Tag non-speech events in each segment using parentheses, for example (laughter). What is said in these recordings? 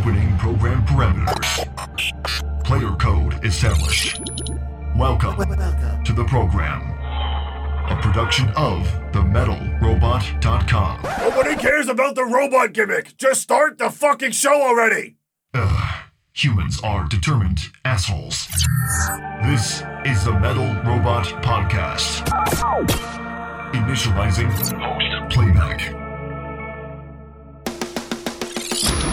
Opening program parameters. Player code established. Welcome to the program. A production of TheMetalRobot.com. Nobody cares about the robot gimmick. Just start the fucking show already. Ugh, humans are determined assholes. This is the Metal Robot Podcast. Initializing playback.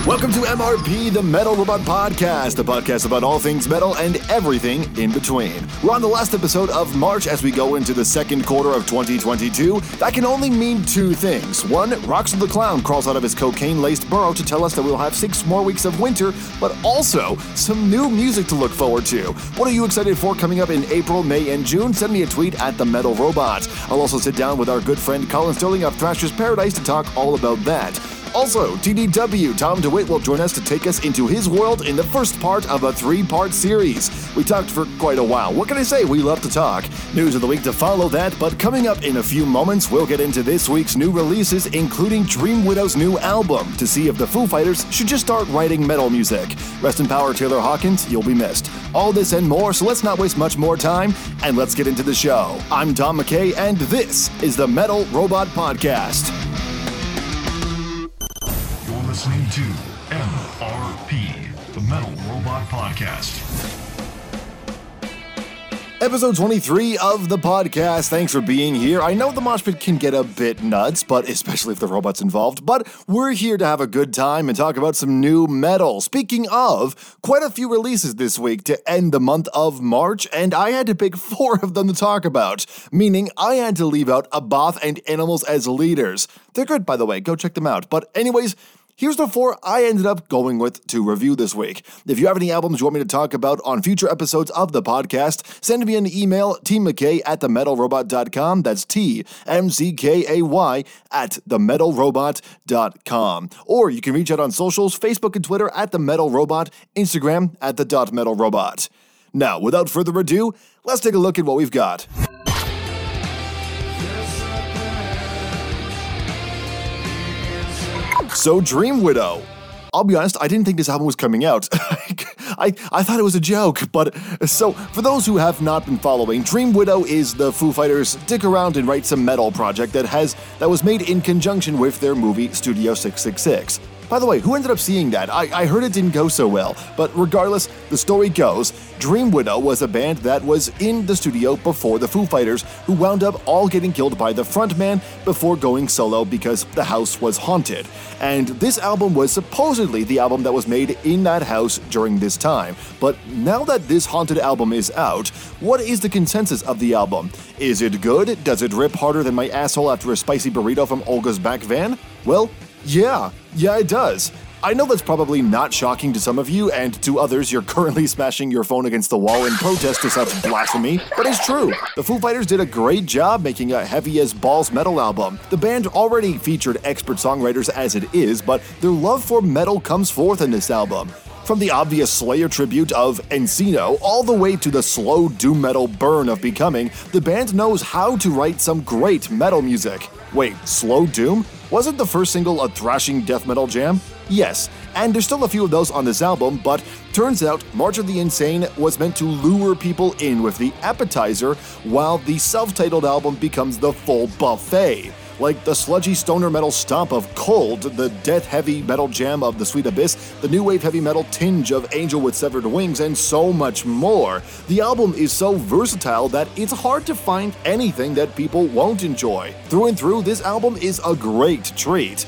Welcome to MRP, the Metal Robot Podcast, a podcast about all things metal and everything in between. We're on the last episode of March as we go into the second quarter of 2022. That can only mean two things. One, Roxy the Clown crawls out of his cocaine laced burrow to tell us that we'll have six more weeks of winter, but also some new music to look forward to. What are you excited for coming up in April, May, and June? Send me a tweet at the Metal Robot. I'll also sit down with our good friend Colin Sterling of Thrasher's Paradise to talk all about that. Also, TDW Tom DeWitt will join us to take us into his world in the first part of a three part series. We talked for quite a while. What can I say? We love to talk. News of the week to follow that, but coming up in a few moments, we'll get into this week's new releases, including Dream Widow's new album, to see if the Foo Fighters should just start writing metal music. Rest in power, Taylor Hawkins, you'll be missed. All this and more, so let's not waste much more time, and let's get into the show. I'm Tom McKay, and this is the Metal Robot Podcast. Listening to MRP, the Metal Robot Podcast. Episode 23 of the podcast. Thanks for being here. I know the mosh pit can get a bit nuts, but especially if the robot's involved, but we're here to have a good time and talk about some new metal. Speaking of, quite a few releases this week to end the month of March, and I had to pick (laughs) four of them to talk about, meaning I had to leave out Abbath and Animals as leaders. They're good, by the way, go check them out. But, anyways, Here's the four I ended up going with to review this week. If you have any albums you want me to talk about on future episodes of the podcast, send me an email, tmckay at themetalrobot.com. That's T M C K A Y at themetalrobot.com. Or you can reach out on socials, Facebook and Twitter at The Metal Robot, Instagram at The Dot Metal Robot. Now, without further ado, let's take a look at what we've got. So, Dream Widow. I'll be honest, I didn't think this album was coming out. (laughs) I, I thought it was a joke, but so for those who have not been following, Dream Widow is the Foo Fighters Stick Around and Write Some Metal project that has that was made in conjunction with their movie Studio 666. By the way, who ended up seeing that? I, I heard it didn't go so well, but regardless, the story goes Dream Widow was a band that was in the studio before the Foo Fighters, who wound up all getting killed by the frontman before going solo because the house was haunted. And this album was supposedly the album that was made in that house during this time. But now that this haunted album is out, what is the consensus of the album? Is it good? Does it rip harder than my asshole after a spicy burrito from Olga's back van? Well, yeah, yeah, it does. I know that's probably not shocking to some of you, and to others, you're currently smashing your phone against the wall in protest to such blasphemy, but it's true. The Foo Fighters did a great job making a heavy as balls metal album. The band already featured expert songwriters as it is, but their love for metal comes forth in this album. From the obvious Slayer tribute of Encino all the way to the slow doom metal burn of Becoming, the band knows how to write some great metal music. Wait, Slow Doom? Wasn't the first single a thrashing death metal jam? Yes, and there's still a few of those on this album, but turns out March of the Insane was meant to lure people in with the appetizer, while the self titled album becomes the full buffet like the sludgy stoner metal stomp of Cold, the death heavy metal jam of The Sweet Abyss, the new wave heavy metal tinge of Angel with Severed Wings, and so much more. The album is so versatile that it's hard to find anything that people won't enjoy. Through and through, this album is a great treat.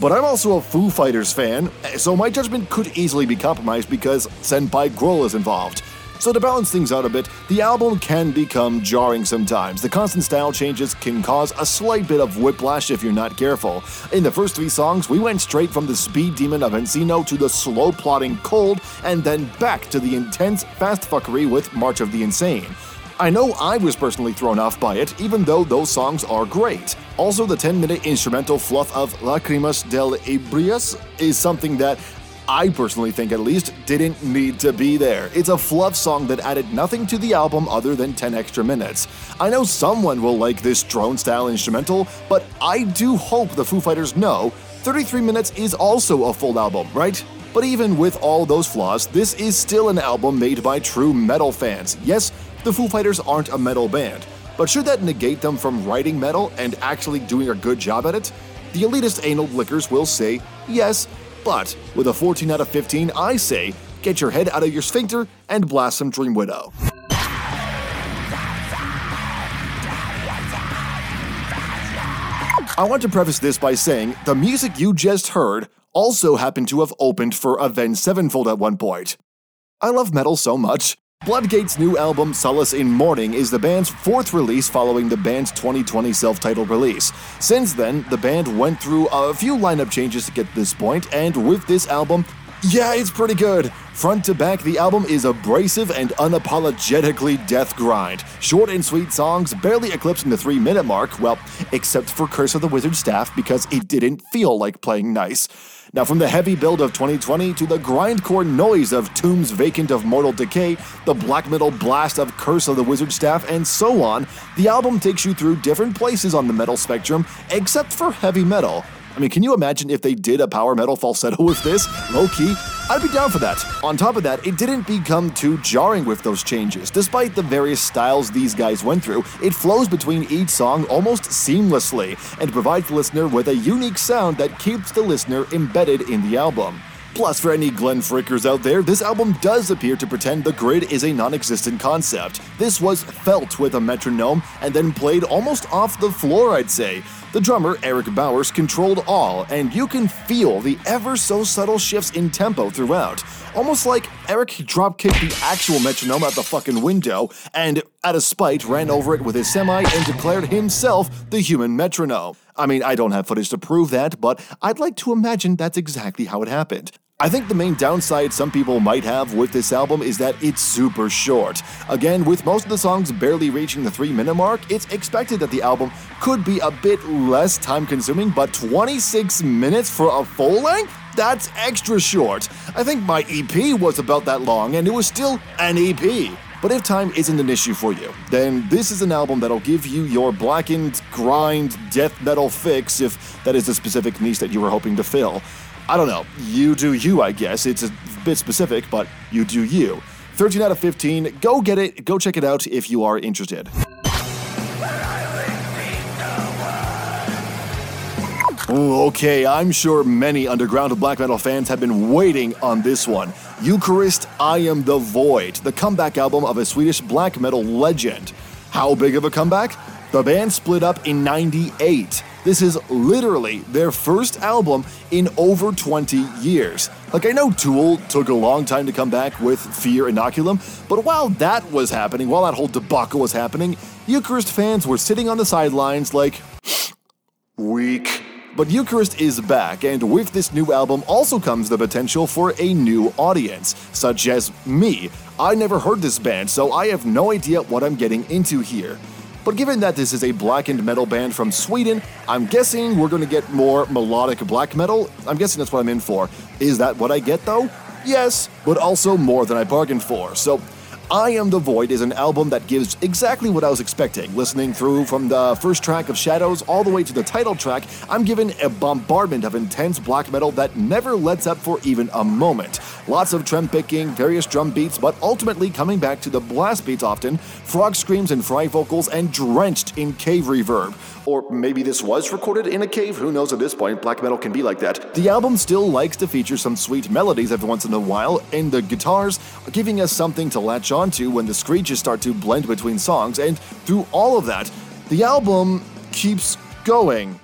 But I'm also a Foo Fighters fan, so my judgment could easily be compromised because Senpai Grohl is involved. So, to balance things out a bit, the album can become jarring sometimes. The constant style changes can cause a slight bit of whiplash if you're not careful. In the first three songs, we went straight from the speed demon of Encino to the slow plotting Cold, and then back to the intense fast fuckery with March of the Insane. I know I was personally thrown off by it, even though those songs are great. Also, the 10 minute instrumental fluff of Lacrimas del Ebrias is something that I personally think at least, didn't need to be there. It's a fluff song that added nothing to the album other than 10 extra minutes. I know someone will like this drone style instrumental, but I do hope the Foo Fighters know 33 minutes is also a full album, right? But even with all those flaws, this is still an album made by true metal fans. Yes, the Foo Fighters aren't a metal band, but should that negate them from writing metal and actually doing a good job at it? The elitist anal lickers will say yes, but with a 14 out of 15, I say get your head out of your sphincter and blast some Dream Widow. I want to preface this by saying the music you just heard also happened to have opened for Avenged Sevenfold at one point. I love metal so much. Bloodgate's new album, Solace in Mourning, is the band's fourth release following the band's 2020 self titled release. Since then, the band went through a few lineup changes to get to this point, and with this album, yeah, it's pretty good. Front to back, the album is abrasive and unapologetically death grind. Short and sweet songs, barely eclipsing the three minute mark, well, except for Curse of the Wizard Staff because it didn't feel like playing nice. Now, from the heavy build of 2020 to the grindcore noise of Tombs Vacant of Mortal Decay, the black metal blast of Curse of the Wizard Staff, and so on, the album takes you through different places on the metal spectrum, except for heavy metal. I mean, can you imagine if they did a power metal falsetto with this? Low key, I'd be down for that. On top of that, it didn't become too jarring with those changes. Despite the various styles these guys went through, it flows between each song almost seamlessly and provides the listener with a unique sound that keeps the listener embedded in the album. Plus, for any Glenn Frickers out there, this album does appear to pretend the grid is a non existent concept. This was felt with a metronome and then played almost off the floor, I'd say. The drummer, Eric Bowers, controlled all, and you can feel the ever so subtle shifts in tempo throughout. Almost like Eric dropkicked the actual metronome out the fucking window and, out of spite, ran over it with his semi and declared himself the human metronome. I mean, I don't have footage to prove that, but I'd like to imagine that's exactly how it happened. I think the main downside some people might have with this album is that it's super short. Again, with most of the songs barely reaching the 3 minute mark, it's expected that the album could be a bit less time consuming, but 26 minutes for a full length? That's extra short. I think my EP was about that long and it was still an EP. But if time isn't an issue for you, then this is an album that'll give you your blackened, grind, death metal fix if that is the specific niche that you were hoping to fill. I don't know. You do you, I guess. It's a bit specific, but you do you. 13 out of 15. Go get it. Go check it out if you are interested. Okay, I'm sure many underground black metal fans have been waiting on this one. Eucharist, I Am the Void, the comeback album of a Swedish black metal legend. How big of a comeback? The band split up in 98. This is literally their first album in over 20 years. Like, I know Tool took a long time to come back with Fear Inoculum, but while that was happening, while that whole debacle was happening, Eucharist fans were sitting on the sidelines like, weak. But Eucharist is back, and with this new album also comes the potential for a new audience, such as me. I never heard this band, so I have no idea what I'm getting into here. But given that this is a blackened metal band from Sweden, I'm guessing we're going to get more melodic black metal. I'm guessing that's what I'm in for. Is that what I get though? Yes, but also more than I bargained for. So I Am the Void is an album that gives exactly what I was expecting. Listening through from the first track of Shadows all the way to the title track, I'm given a bombardment of intense black metal that never lets up for even a moment. Lots of trem picking, various drum beats, but ultimately coming back to the blast beats often, frog screams and fry vocals, and drenched in cave reverb. Or maybe this was recorded in a cave, who knows at this point, black metal can be like that. The album still likes to feature some sweet melodies every once in a while, and the guitars, are giving us something to latch onto when the screeches start to blend between songs, and through all of that, the album keeps going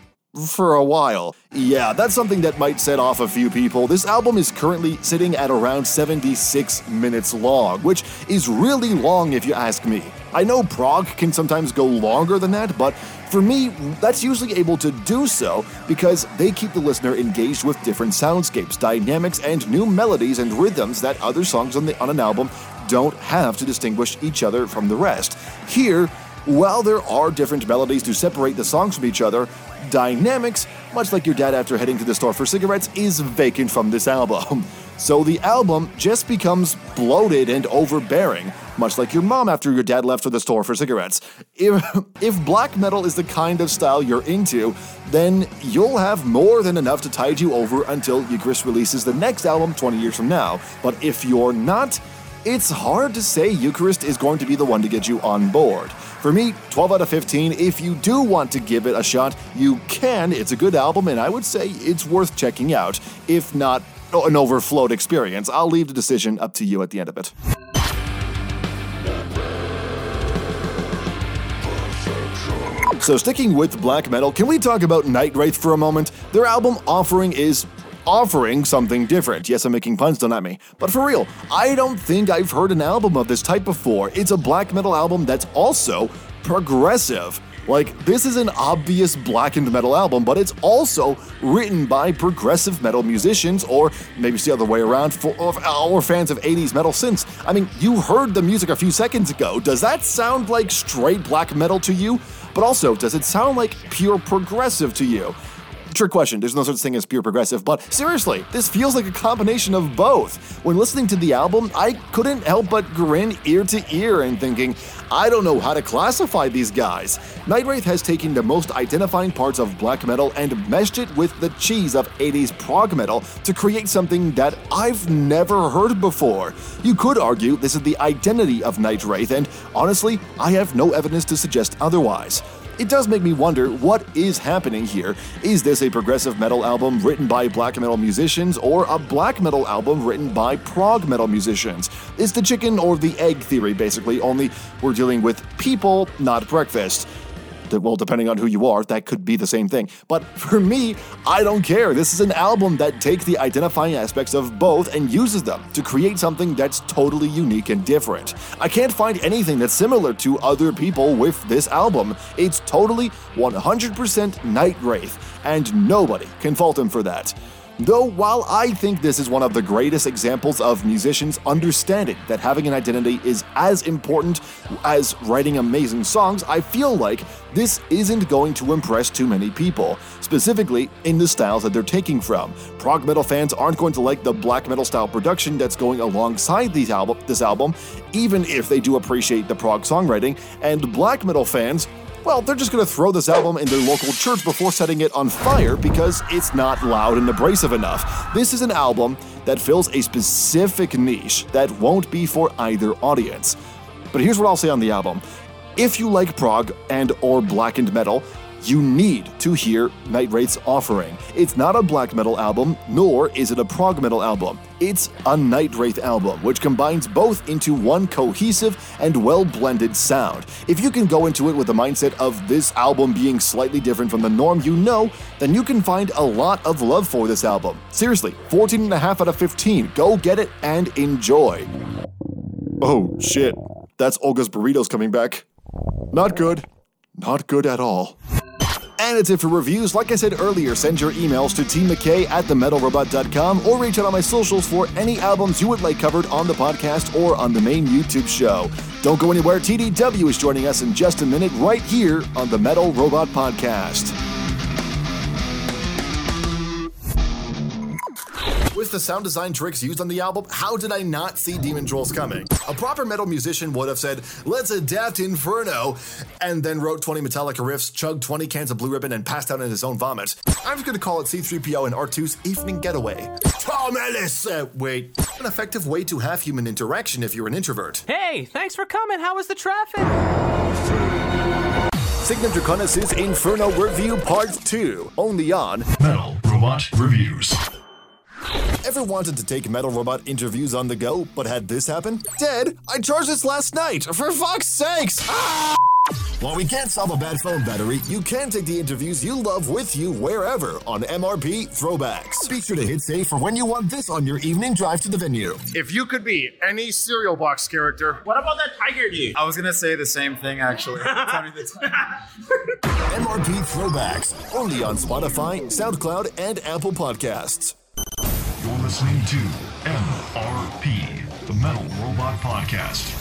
for a while. Yeah, that's something that might set off a few people. This album is currently sitting at around 76 minutes long, which is really long if you ask me. I know prog can sometimes go longer than that, but for me, that's usually able to do so because they keep the listener engaged with different soundscapes, dynamics, and new melodies and rhythms that other songs on, the, on an album don't have to distinguish each other from the rest. Here, while there are different melodies to separate the songs from each other, dynamics, much like your dad after heading to the store for cigarettes, is vacant from this album. (laughs) so the album just becomes bloated and overbearing, much like your mom after your dad left for the store for cigarettes. If, (laughs) if black metal is the kind of style you're into, then you'll have more than enough to tide you over until Eucharist releases the next album 20 years from now. But if you're not, it's hard to say Eucharist is going to be the one to get you on board. For me, 12 out of 15. If you do want to give it a shot, you can. It's a good album, and I would say it's worth checking out. If not an overflowed experience, I'll leave the decision up to you at the end of it. So, sticking with black metal, can we talk about Night Wraith for a moment? Their album offering is offering something different. Yes, I'm making puns, don't at me. But for real, I don't think I've heard an album of this type before. It's a black metal album that's also progressive. Like, this is an obvious blackened metal album, but it's also written by progressive metal musicians, or maybe it's the other way around, for, or, or fans of 80s metal since. I mean, you heard the music a few seconds ago. Does that sound like straight black metal to you? But also, does it sound like pure progressive to you? Trick question, there's no such thing as pure progressive, but seriously, this feels like a combination of both. When listening to the album, I couldn't help but grin ear to ear and thinking, I don't know how to classify these guys. Night Wraith has taken the most identifying parts of black metal and meshed it with the cheese of 80s prog metal to create something that I've never heard before. You could argue this is the identity of Night Wraith, and honestly, I have no evidence to suggest otherwise. It does make me wonder what is happening here. Is this a progressive metal album written by black metal musicians or a black metal album written by prog metal musicians? It's the chicken or the egg theory, basically, only we're dealing with people, not breakfast well, depending on who you are, that could be the same thing. But for me, I don't care. This is an album that takes the identifying aspects of both and uses them to create something that's totally unique and different. I can't find anything that's similar to other people with this album. It's totally 100% Night Wraith, and nobody can fault him for that. Though, while I think this is one of the greatest examples of musicians understanding that having an identity is as important as writing amazing songs, I feel like this isn't going to impress too many people, specifically in the styles that they're taking from. Prog metal fans aren't going to like the black metal style production that's going alongside these album, this album, even if they do appreciate the prog songwriting, and black metal fans well, they're just gonna throw this album in their local church before setting it on fire because it's not loud and abrasive enough. This is an album that fills a specific niche that won't be for either audience. But here's what I'll say on the album. If you like prog and or blackened metal, you need to hear Night Wraith's offering. It's not a black metal album, nor is it a prog metal album. It's a Night Wraith album, which combines both into one cohesive and well blended sound. If you can go into it with the mindset of this album being slightly different from the norm you know, then you can find a lot of love for this album. Seriously, 14.5 out of 15. Go get it and enjoy. Oh shit, that's Olga's Burritos coming back. Not good. Not good at all. And it's it for reviews. Like I said earlier, send your emails to Team McKay at themetalrobot.com or reach out on my socials for any albums you would like covered on the podcast or on the main YouTube show. Don't go anywhere. TDW is joining us in just a minute right here on the Metal Robot Podcast. The sound design tricks used on the album, how did I not see Demon Trolls coming? A proper metal musician would have said, let's adapt Inferno, and then wrote 20 Metallica riffs, chugged 20 cans of Blue Ribbon, and passed out in his own vomit. I'm just gonna call it C3PO and R2's Evening Getaway. Tom Ellis! Uh, wait. An effective way to have human interaction if you're an introvert. Hey, thanks for coming. How was the traffic? Signum Draconis' Inferno Review Part 2, only on Metal Robot Reviews. Ever wanted to take Metal Robot interviews on the go, but had this happen? Dead? I charged this last night! For fuck's sakes! Ah! While we can't solve a bad phone battery, you can take the interviews you love with you wherever on MRP Throwbacks. Be sure to hit save for when you want this on your evening drive to the venue. If you could be any cereal box character, What about that tiger dude? I was gonna say the same thing actually. (laughs) Tony the Tiger. MRP Throwbacks, only on Spotify, SoundCloud, and Apple Podcasts. You're listening to MRP, the Metal Robot Podcast.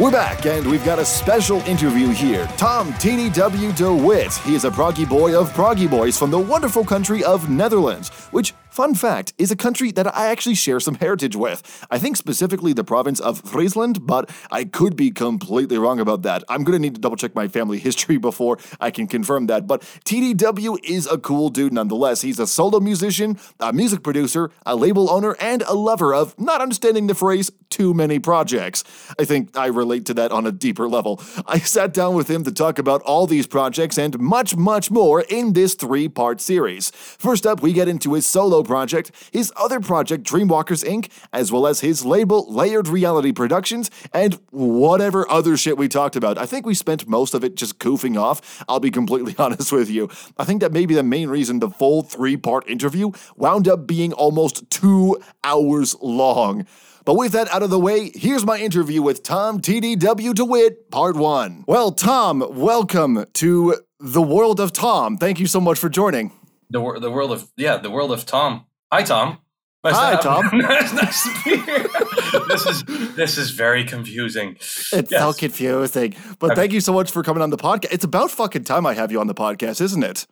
We're back, and we've got a special interview here. Tom TDW DeWitt. He is a proggy boy of proggy boys from the wonderful country of Netherlands, which, fun fact, is a country that I actually share some heritage with. I think specifically the province of Friesland, but I could be completely wrong about that. I'm gonna need to double check my family (laughs) history before I can confirm that. But TDW is a cool dude nonetheless. He's a solo musician, a music producer, a label owner, and a lover of not understanding the phrase too many projects. I think I relate to that on a deeper level. I sat down with him to talk about all these projects and much, much more in this three part series. First up, we get into his solo project, his other project, Dreamwalkers Inc., as well as his label, Layered Reality Productions, and whatever other shit we talked about. I think we spent most of it just goofing off. I'll be completely (laughs) honest with you. I think that may be the main reason the full three part interview wound up being almost two hours long. But with that out of the way, here's my interview with Tom TDW DeWitt, part one. Well, Tom, welcome to the world of Tom. Thank you so much for joining. The the world of yeah, the world of Tom. Hi, Tom. Nice Hi, have Tom. (laughs) nice, to be here. this is this is very confusing. It's so confusing. But thank you so much for coming on the podcast. It's about fucking time I have you on the podcast, isn't it?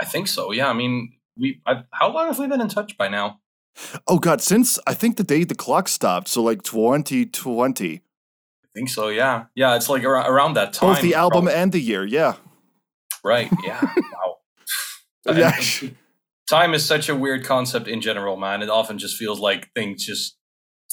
I think so. Yeah. I mean, we. I, how long have we been in touch by now? Oh god, since I think the day the clock stopped, so like 2020. I think so. Yeah. Yeah. It's like ar- around that time. Both the album probably. and the year, yeah. Right. Yeah. Yeah. (laughs) time is such a weird concept in general, man. It often just feels like things just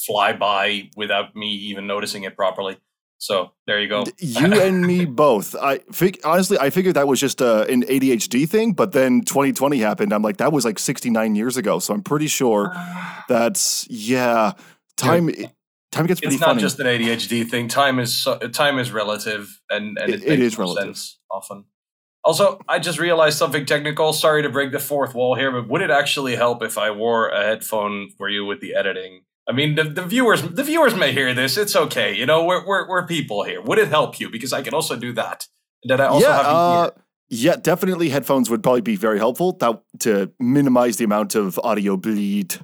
fly by without me even noticing it properly. So there you go. You (laughs) and me both. I fig- honestly, I figured that was just uh, an ADHD thing, but then 2020 happened. I'm like, that was like 69 years ago. So I'm pretty sure (sighs) that's yeah. Time time gets pretty it's not funny. just an ADHD thing. Time is so, time is relative, and, and It- it, it makes relative. sense often. Also, I just realized something technical. Sorry to break the fourth wall here, but would it actually help if I wore a headphone for you with the editing? I mean, the, the viewers the viewers may hear this. It's okay. You know, we're, we're we're people here. Would it help you? Because I can also do that. And then I also yeah, have uh, yeah, definitely headphones would probably be very helpful that, to minimize the amount of audio bleed.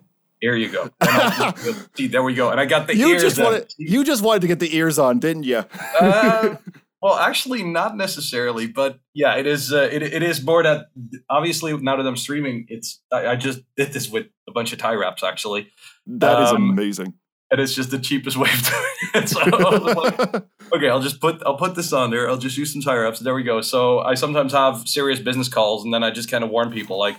Here you go. And I'll just- see, there we go. And I got the You ears. just wanted you just wanted to get the ears on, didn't you? uh, well, actually, not necessarily, but yeah, it is. Uh, it, it is more that obviously now that I'm streaming, it's. I, I just did this with a bunch of tie wraps actually, That is um, amazing. and it's just the cheapest way of doing it. (laughs) So like, (laughs) okay, I'll just put I'll put this on there. I'll just use some tie wraps. There we go. So I sometimes have serious business calls, and then I just kind of warn people like,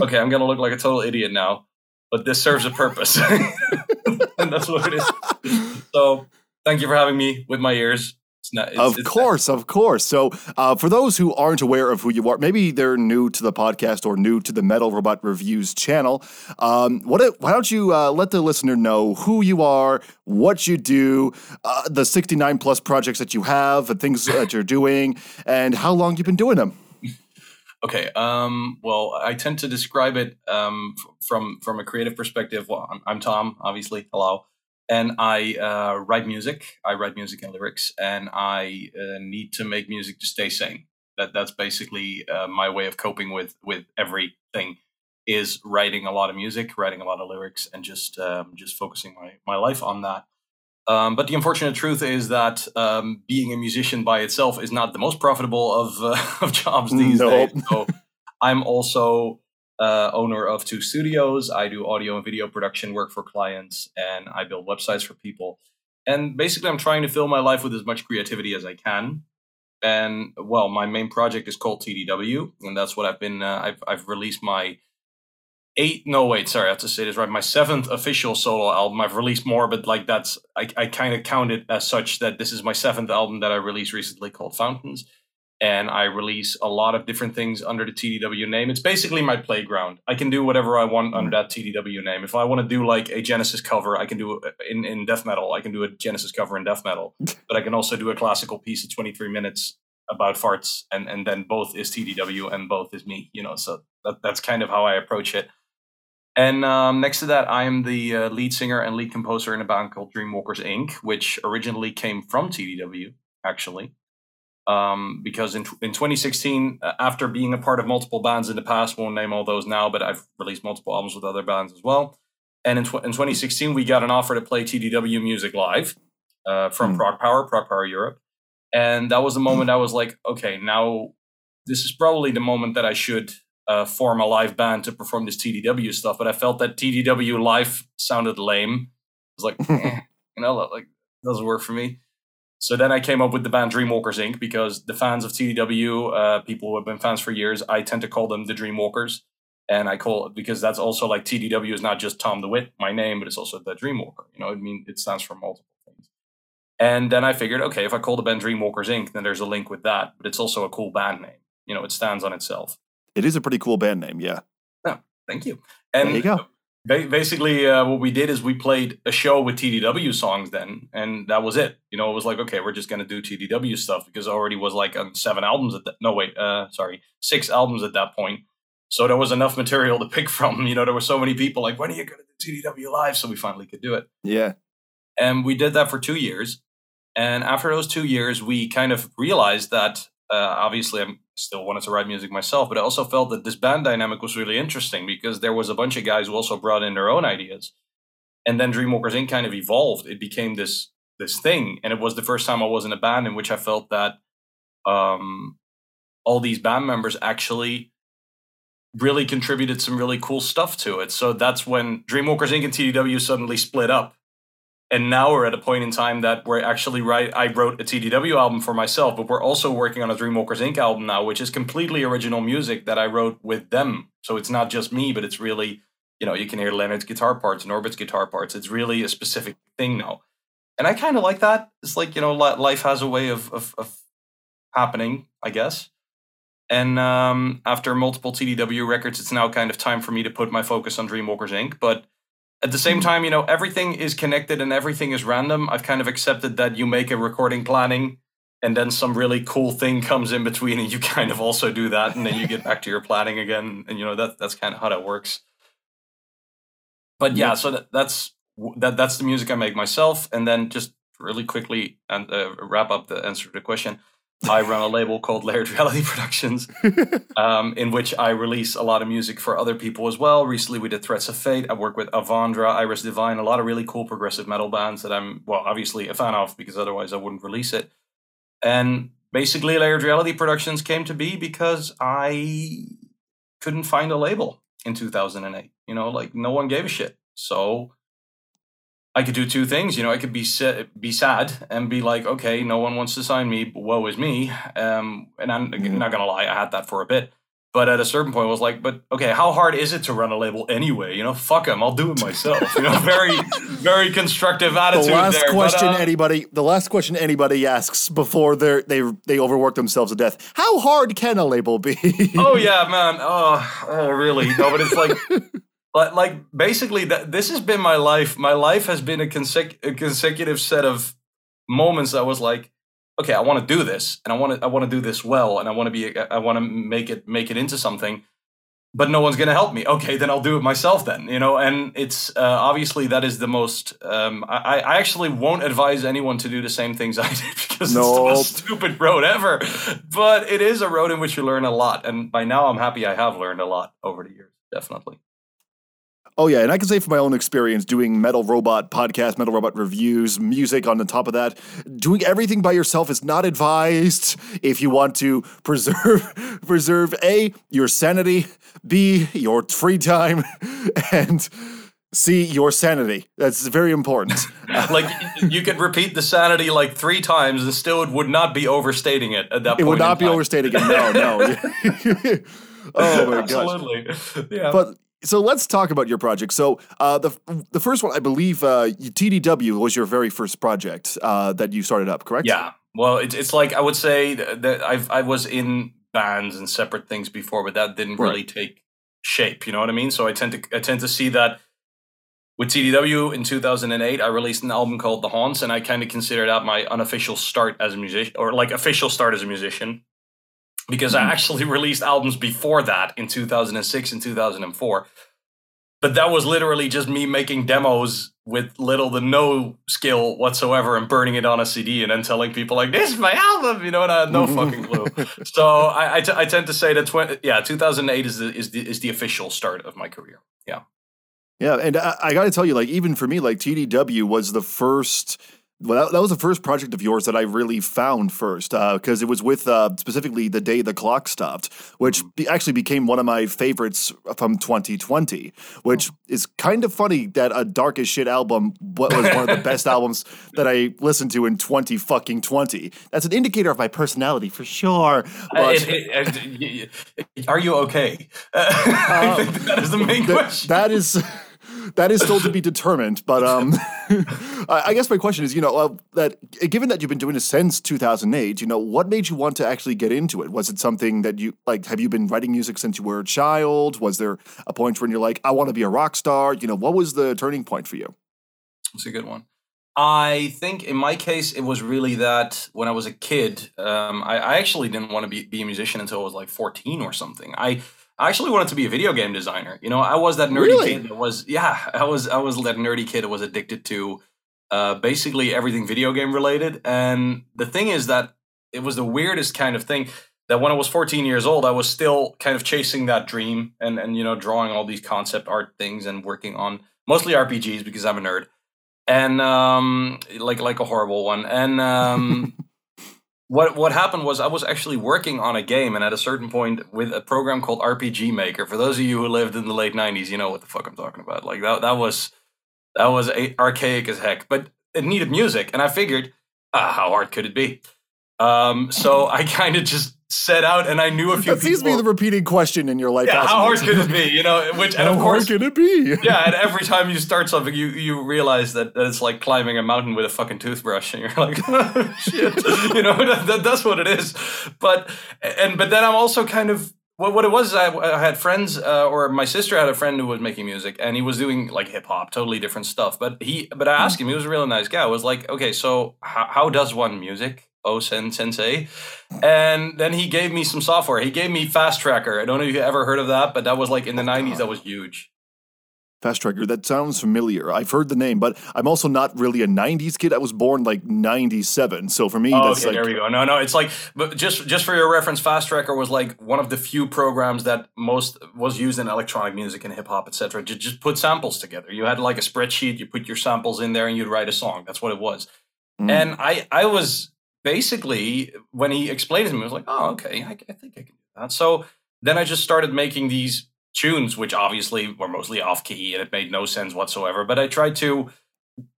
okay, I'm gonna look like a total idiot now, but this serves a purpose, (laughs) and that's what it is. So thank you for having me with my ears. It's not, it's, of it's- course, of course. So, uh, for those who aren't aware of who you are, maybe they're new to the podcast or new to the Metal Robot Reviews channel. Um, what? Why don't you uh, let the listener know who you are, what you do, uh, the sixty-nine plus projects that you have, and things that you're doing, and how long you've been doing them? (laughs) Okay. Um, well, I tend to describe it um, from from a creative perspective. Well, I'm, I'm Tom, obviously. Hello, and I uh, write music. I write music and lyrics, and I uh, need to make music to stay sane. That that's basically uh, my way of coping with with everything. Is writing a lot of music, writing a lot of lyrics, and just um, just focusing my my life on that. Um, but the unfortunate truth is that um, being a musician by itself is not the most profitable of uh, (laughs) of jobs these days. So I'm also uh, owner of two studios. I do audio and video production work for clients, and I build websites for people. And basically, I'm trying to fill my life with as much creativity as I can. And well, my main project is called TDW, and that's what I've been. Uh, I've I've released my eight no wait sorry i have to say this right my seventh official solo album i've released more but like that's i, I kind of count it as such that this is my seventh album that i released recently called fountains and i release a lot of different things under the tdw name. It's basically my playground. I can do whatever i want under that tdw name. If i want to do like a genesis cover i can do it in, in death metal. I can do a genesis cover in death metal. (laughs) But i can also do a classical piece of 23 minutes about farts and and then both is tdw and both is me you know so that, that's kind of how i approach it. And um, next to that, I am the uh, lead singer and lead composer in a band called Dreamwalkers Inc., which originally came from TDW, actually. Um, because in, in 2016, uh, after being a part of multiple bands in the past, won't name all those now, but I've released multiple albums with other bands as well. And in, tw- in 2016, we got an offer to play TDW music live. uh, from Hmm. Prog Power, Prog Power Europe, and that was the moment I was like, okay, now this is probably the moment that I should uh, form a live band to perform this TDW stuff. But I felt that TDW live sounded lame. I was like, (laughs) eh, you know, like doesn't work for me. So then I came up with the band Dreamwalkers Inc. because the fans of TDW, uh, people who have been fans for years, I tend to call them the Dreamwalkers. And I call it because that's also like TDW is not just Tom DeWitt, my name, but it's also the Dreamwalker. You know, I mean, it stands for multiple things. And then I figured, okay, if I call the band Dreamwalkers Inc., then there's a link with that. But it's also a cool band name. You know, it stands on itself. It is a pretty cool band name, yeah. Yeah, Thank you. And There you go. Ba- basically, uh, what we did is we played a show with TDW songs then, and that was it. You know, it was like, okay, we're just gonna do TDW stuff because it already was like on seven albums at that. No, wait, uh, sorry, six albums at that point. So there was enough material to pick (laughs) from. You know, there were so many people like, when are you gonna do TDW live? So we finally could do it, Yeah. and we did that for two years. And after those two years, we kind of realized that uh, obviously I still wanted to write music myself, but I also felt that this band dynamic was really interesting because there was a bunch of guys who also brought in their own ideas. And then Dreamwalkers Inc. kind of evolved. It became this this thing, and it was the first time I was in a band in which I felt that um, all these band members actually really contributed some really cool stuff to it. So that's when Dreamwalkers Inc. and TDW suddenly split up and now we're at a point in time that we're actually right i wrote a tdw album for myself but we're also working on a dreamwalkers inc. album now which is completely original music that i wrote with them. So it's not just me but it's really you know you can hear leonard's guitar parts and orbit's guitar parts. It's really a specific thing now. And i kind of like that. It's like you know life has a way of, of, of happening i guess. And um, after multiple tdw records it's now kind of time for me to put my focus on dreamwalkers inc. But at the same time, you know, everything is connected and everything is random. I've kind of accepted that you make a recording planning and then some really cool thing comes in between and you (laughs) kind of also do that and then you get back to your planning again and you know that that's kind of how that works. But yeah, so that, that's that that's the music I make myself and then just really quickly and uh, wrap up the answer to the question. I run a label called Layered Reality (laughs) Productions, um, in which I release a lot of music for other people as well. Recently, we did Threats of Fate. I work with Avandra, Iris Divine, a lot of really cool progressive metal bands that I'm, well, obviously a fan of because otherwise I wouldn't release it. And basically, Layered Reality Productions came to be because I couldn't find a label in 2008. You know, like no one gave a shit. So I could do two things. You know, I could be be sad and be like, okay, no one wants to sign me. But woe is me. Um, and I'm Mhm. not gonna lie, I had that for a bit. But at a certain point, I was like, but okay, how hard is it to run a label anyway? You know, fuck them, I'll do it myself. You know, very, (laughs) very constructive attitude. The last there. but, question uh, anybody the last question anybody asks before they they they overwork themselves to death. How hard can a label be? oh (laughs) yeah, man. Oh, oh, really? No, but it's like, (laughs) like, like basically, that this has been my life. My life has been a, consec- a consecutive set of moments that was like, okay, I want to do this, and I want to, I want to do this well, and I want to be, I want to make it, make it into something. But no one's gonna help me. Okay, then I'll do it myself. Then you know, and it's uh, obviously that is the most. Um, I, I actually won't advise anyone to do the same things (laughs) I did because it's the most stupid road ever. But it is a road in which you learn a lot, and by now I'm happy I have learned a lot over the years. Definitely. Oh yeah, and I can say from my own experience doing Metal Robot podcast, Metal Robot reviews, music on the top of that, doing everything by yourself is not advised if you want to preserve (laughs) preserve A your sanity, B your free time, (laughs) and C your sanity. That's very important. (laughs) like you could repeat the sanity like three times, and still it would not be overstating it at that it point. would not be time. overstated again. No, no. oh my gosh. Absolutely. Yeah. But so let's talk about your project. So uh, the the first one, I believe, uh, TDW was your very first project uh, that you started up, correct? Yeah. Well, it's it's like I would say that I've I was in bands and separate things before, but that didn't Right. really take shape. You know what I mean? So I tend to I tend to see that with TDW in 2008, I released an album called The Haunts, and I kind of consider that my unofficial start as a musician, or like official start as a musician, because I hmm. actually (laughs) released albums before that in 2006 and 2004. But that was literally just me making demos with little to no skill whatsoever and burning it on a CD and then telling people like, "This is my album," you know, and I had no (laughs) fucking clue. So I, I, t- I tend to say that twen- yeah, 2008 is the is the is the official start of my career. Yeah. Yeah, and I, I got to tell you, like even for me, like TDW was the first Well, that, that was the first project of yours that I really found first, because it was with uh, specifically the day the clock stopped, which be, actually became one of my favorites from 2020. Which is kind of funny that a dark as shit album was one of the best (laughs) albums that I listened to in 20 fucking 20. That's an indicator of my personality for sure. Uh, But it- it- uh, y- are you okay? (laughs) I think that is the main th- question. that is. (laughs) That is still to be determined, but um, (laughs) I guess my question is, you know, uh, that given that you've been doing this since 2008, you know, what made you want to actually get into it? Was it something that you like? Have you been writing music since you were a child? Was there a point when you're like, I want to be a rock star? You know, what was the turning point for you? It's a good one. I think in my case, it was really that when I was a kid, um, I, I actually didn't want to be, be a musician until I was like 14 or something. I, I actually wanted to be a video game designer. You know, I was that nerdy Really? kid that was, yeah, (laughs) I was, I was that nerdy kid that was addicted to uh, basically everything video game related. And the thing is that it was the weirdest kind of thing that when I was 14 years old, I was still kind of chasing that dream and, and you know, drawing all these concept art things and working on mostly RPGs because I'm a nerd and um like like a horrible one and um (laughs) what what happened was i was actually working on a game and at a certain point with a program called rpg maker. For those of you who lived in the late 90s you know what the fuck i'm talking about. Like that that was that was a, archaic as heck but it needed music and i figured ah, how hard could it be? Um so (laughs) i kind of just set out and i knew a few That seems to be the repeating question in your life. yeah, how hard could it be you know which and How of course hard can it be? yeah, and (laughs) every time you start something, you you realize that, that it's like climbing a mountain with a fucking toothbrush, and you're (laughs) like, shit, (laughs) you know, that, that, that's what it is. But and but then I'm also kind of what what it was. I, I had friends, uh, or my sister had a friend who was making music, and he was doing like hip hop, totally different stuff. But he, but I asked him, he was a really nice guy. I was like, okay, so how, how does one music? Oh, sensei, and then he gave me some software. He gave me Fast Tracker. I don't know if you ever heard of that, but that was like in the '90s. That was huge. Fast Tracker, that sounds familiar. I've heard the name, but I'm also not really a 90s kid. I was born like 97. So for me, Oh, that's okay, like. there we go. No, no, it's like, but just just for your reference, Fast Tracker was like one of the few programs that most was used in electronic music and hip hop, etc. To just put samples together. You had like a spreadsheet, you put your samples in there, and you'd write a song. That's what it was. Mm. And I, I was basically when he explained it to me, I was like, oh, okay, I, I think I can do that. So then I just started making these tunes, which obviously were mostly off key and it made no sense whatsoever. But I tried to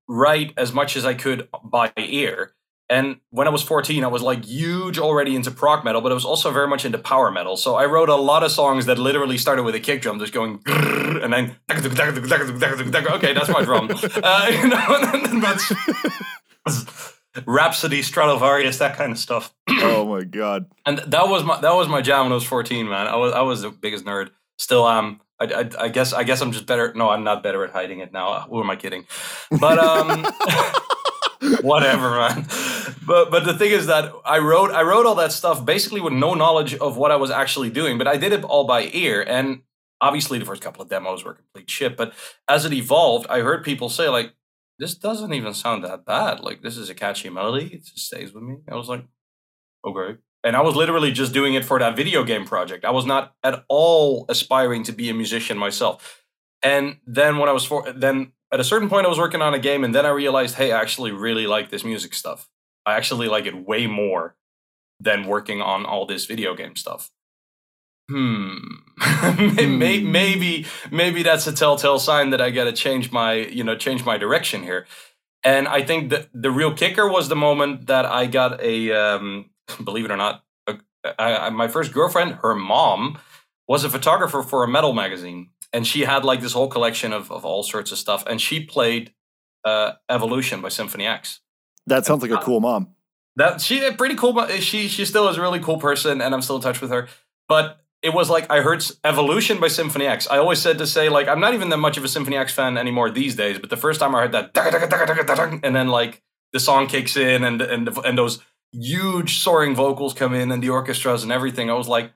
write as much as I could by ear. And when I was 14, I was like huge already into prog metal, but I was also very much into power metal. So I wrote a lot of songs that literally started with a kick drum, just going, and then, okay, that's my drum. (laughs) Uh, (laughs) you know, and (laughs) then that's Rhapsody, Stratovarius, that kind of stuff. (clears throat) oh my God. And that was my that was my jam when I was 14, man. I was I was the biggest nerd. Still am. I, I, I guess I guess I'm just better. No, I'm not better at hiding it now. Who am I kidding? But um, (laughs) whatever, man. But but the thing is that I wrote I wrote all that stuff basically with no knowledge of what I was actually doing. But I did it all by ear, and obviously the first couple of demos were complete shit. But as it evolved, I heard people say like, "This doesn't even sound that bad. Like this is a catchy melody. It just stays with me." I was like, "Okay." And I was literally just doing it for that video game project. I was not at all aspiring to be a musician myself. And then when I was for then at a certain point I was working on a game and then I realized, hey, I actually really like this music stuff. I actually like it way more than working on all this video game stuff. Hmm. (laughs) May- maybe maybe that's a telltale sign that I got to change my, you know, change my direction here. And I think that the real kicker was the moment that I got a um (laughs) believe it or not, a, I, I, my first girlfriend, her mom, was a photographer for a metal magazine, and she had like this whole collection of, of all sorts of stuff, and she played uh, "Evolution" by Symphony X. That sounds like a cool mom. That she a pretty cool. She she still is a really cool person, and I'm still in touch with her. But it was like I heard "Evolution" by Symphony X. I always said to say like I'm not even that much of a Symphony X fan anymore these days. But the first time I heard that, and then like the song kicks in, and and and those huge soaring vocals come in and the orchestras and everything. I was like,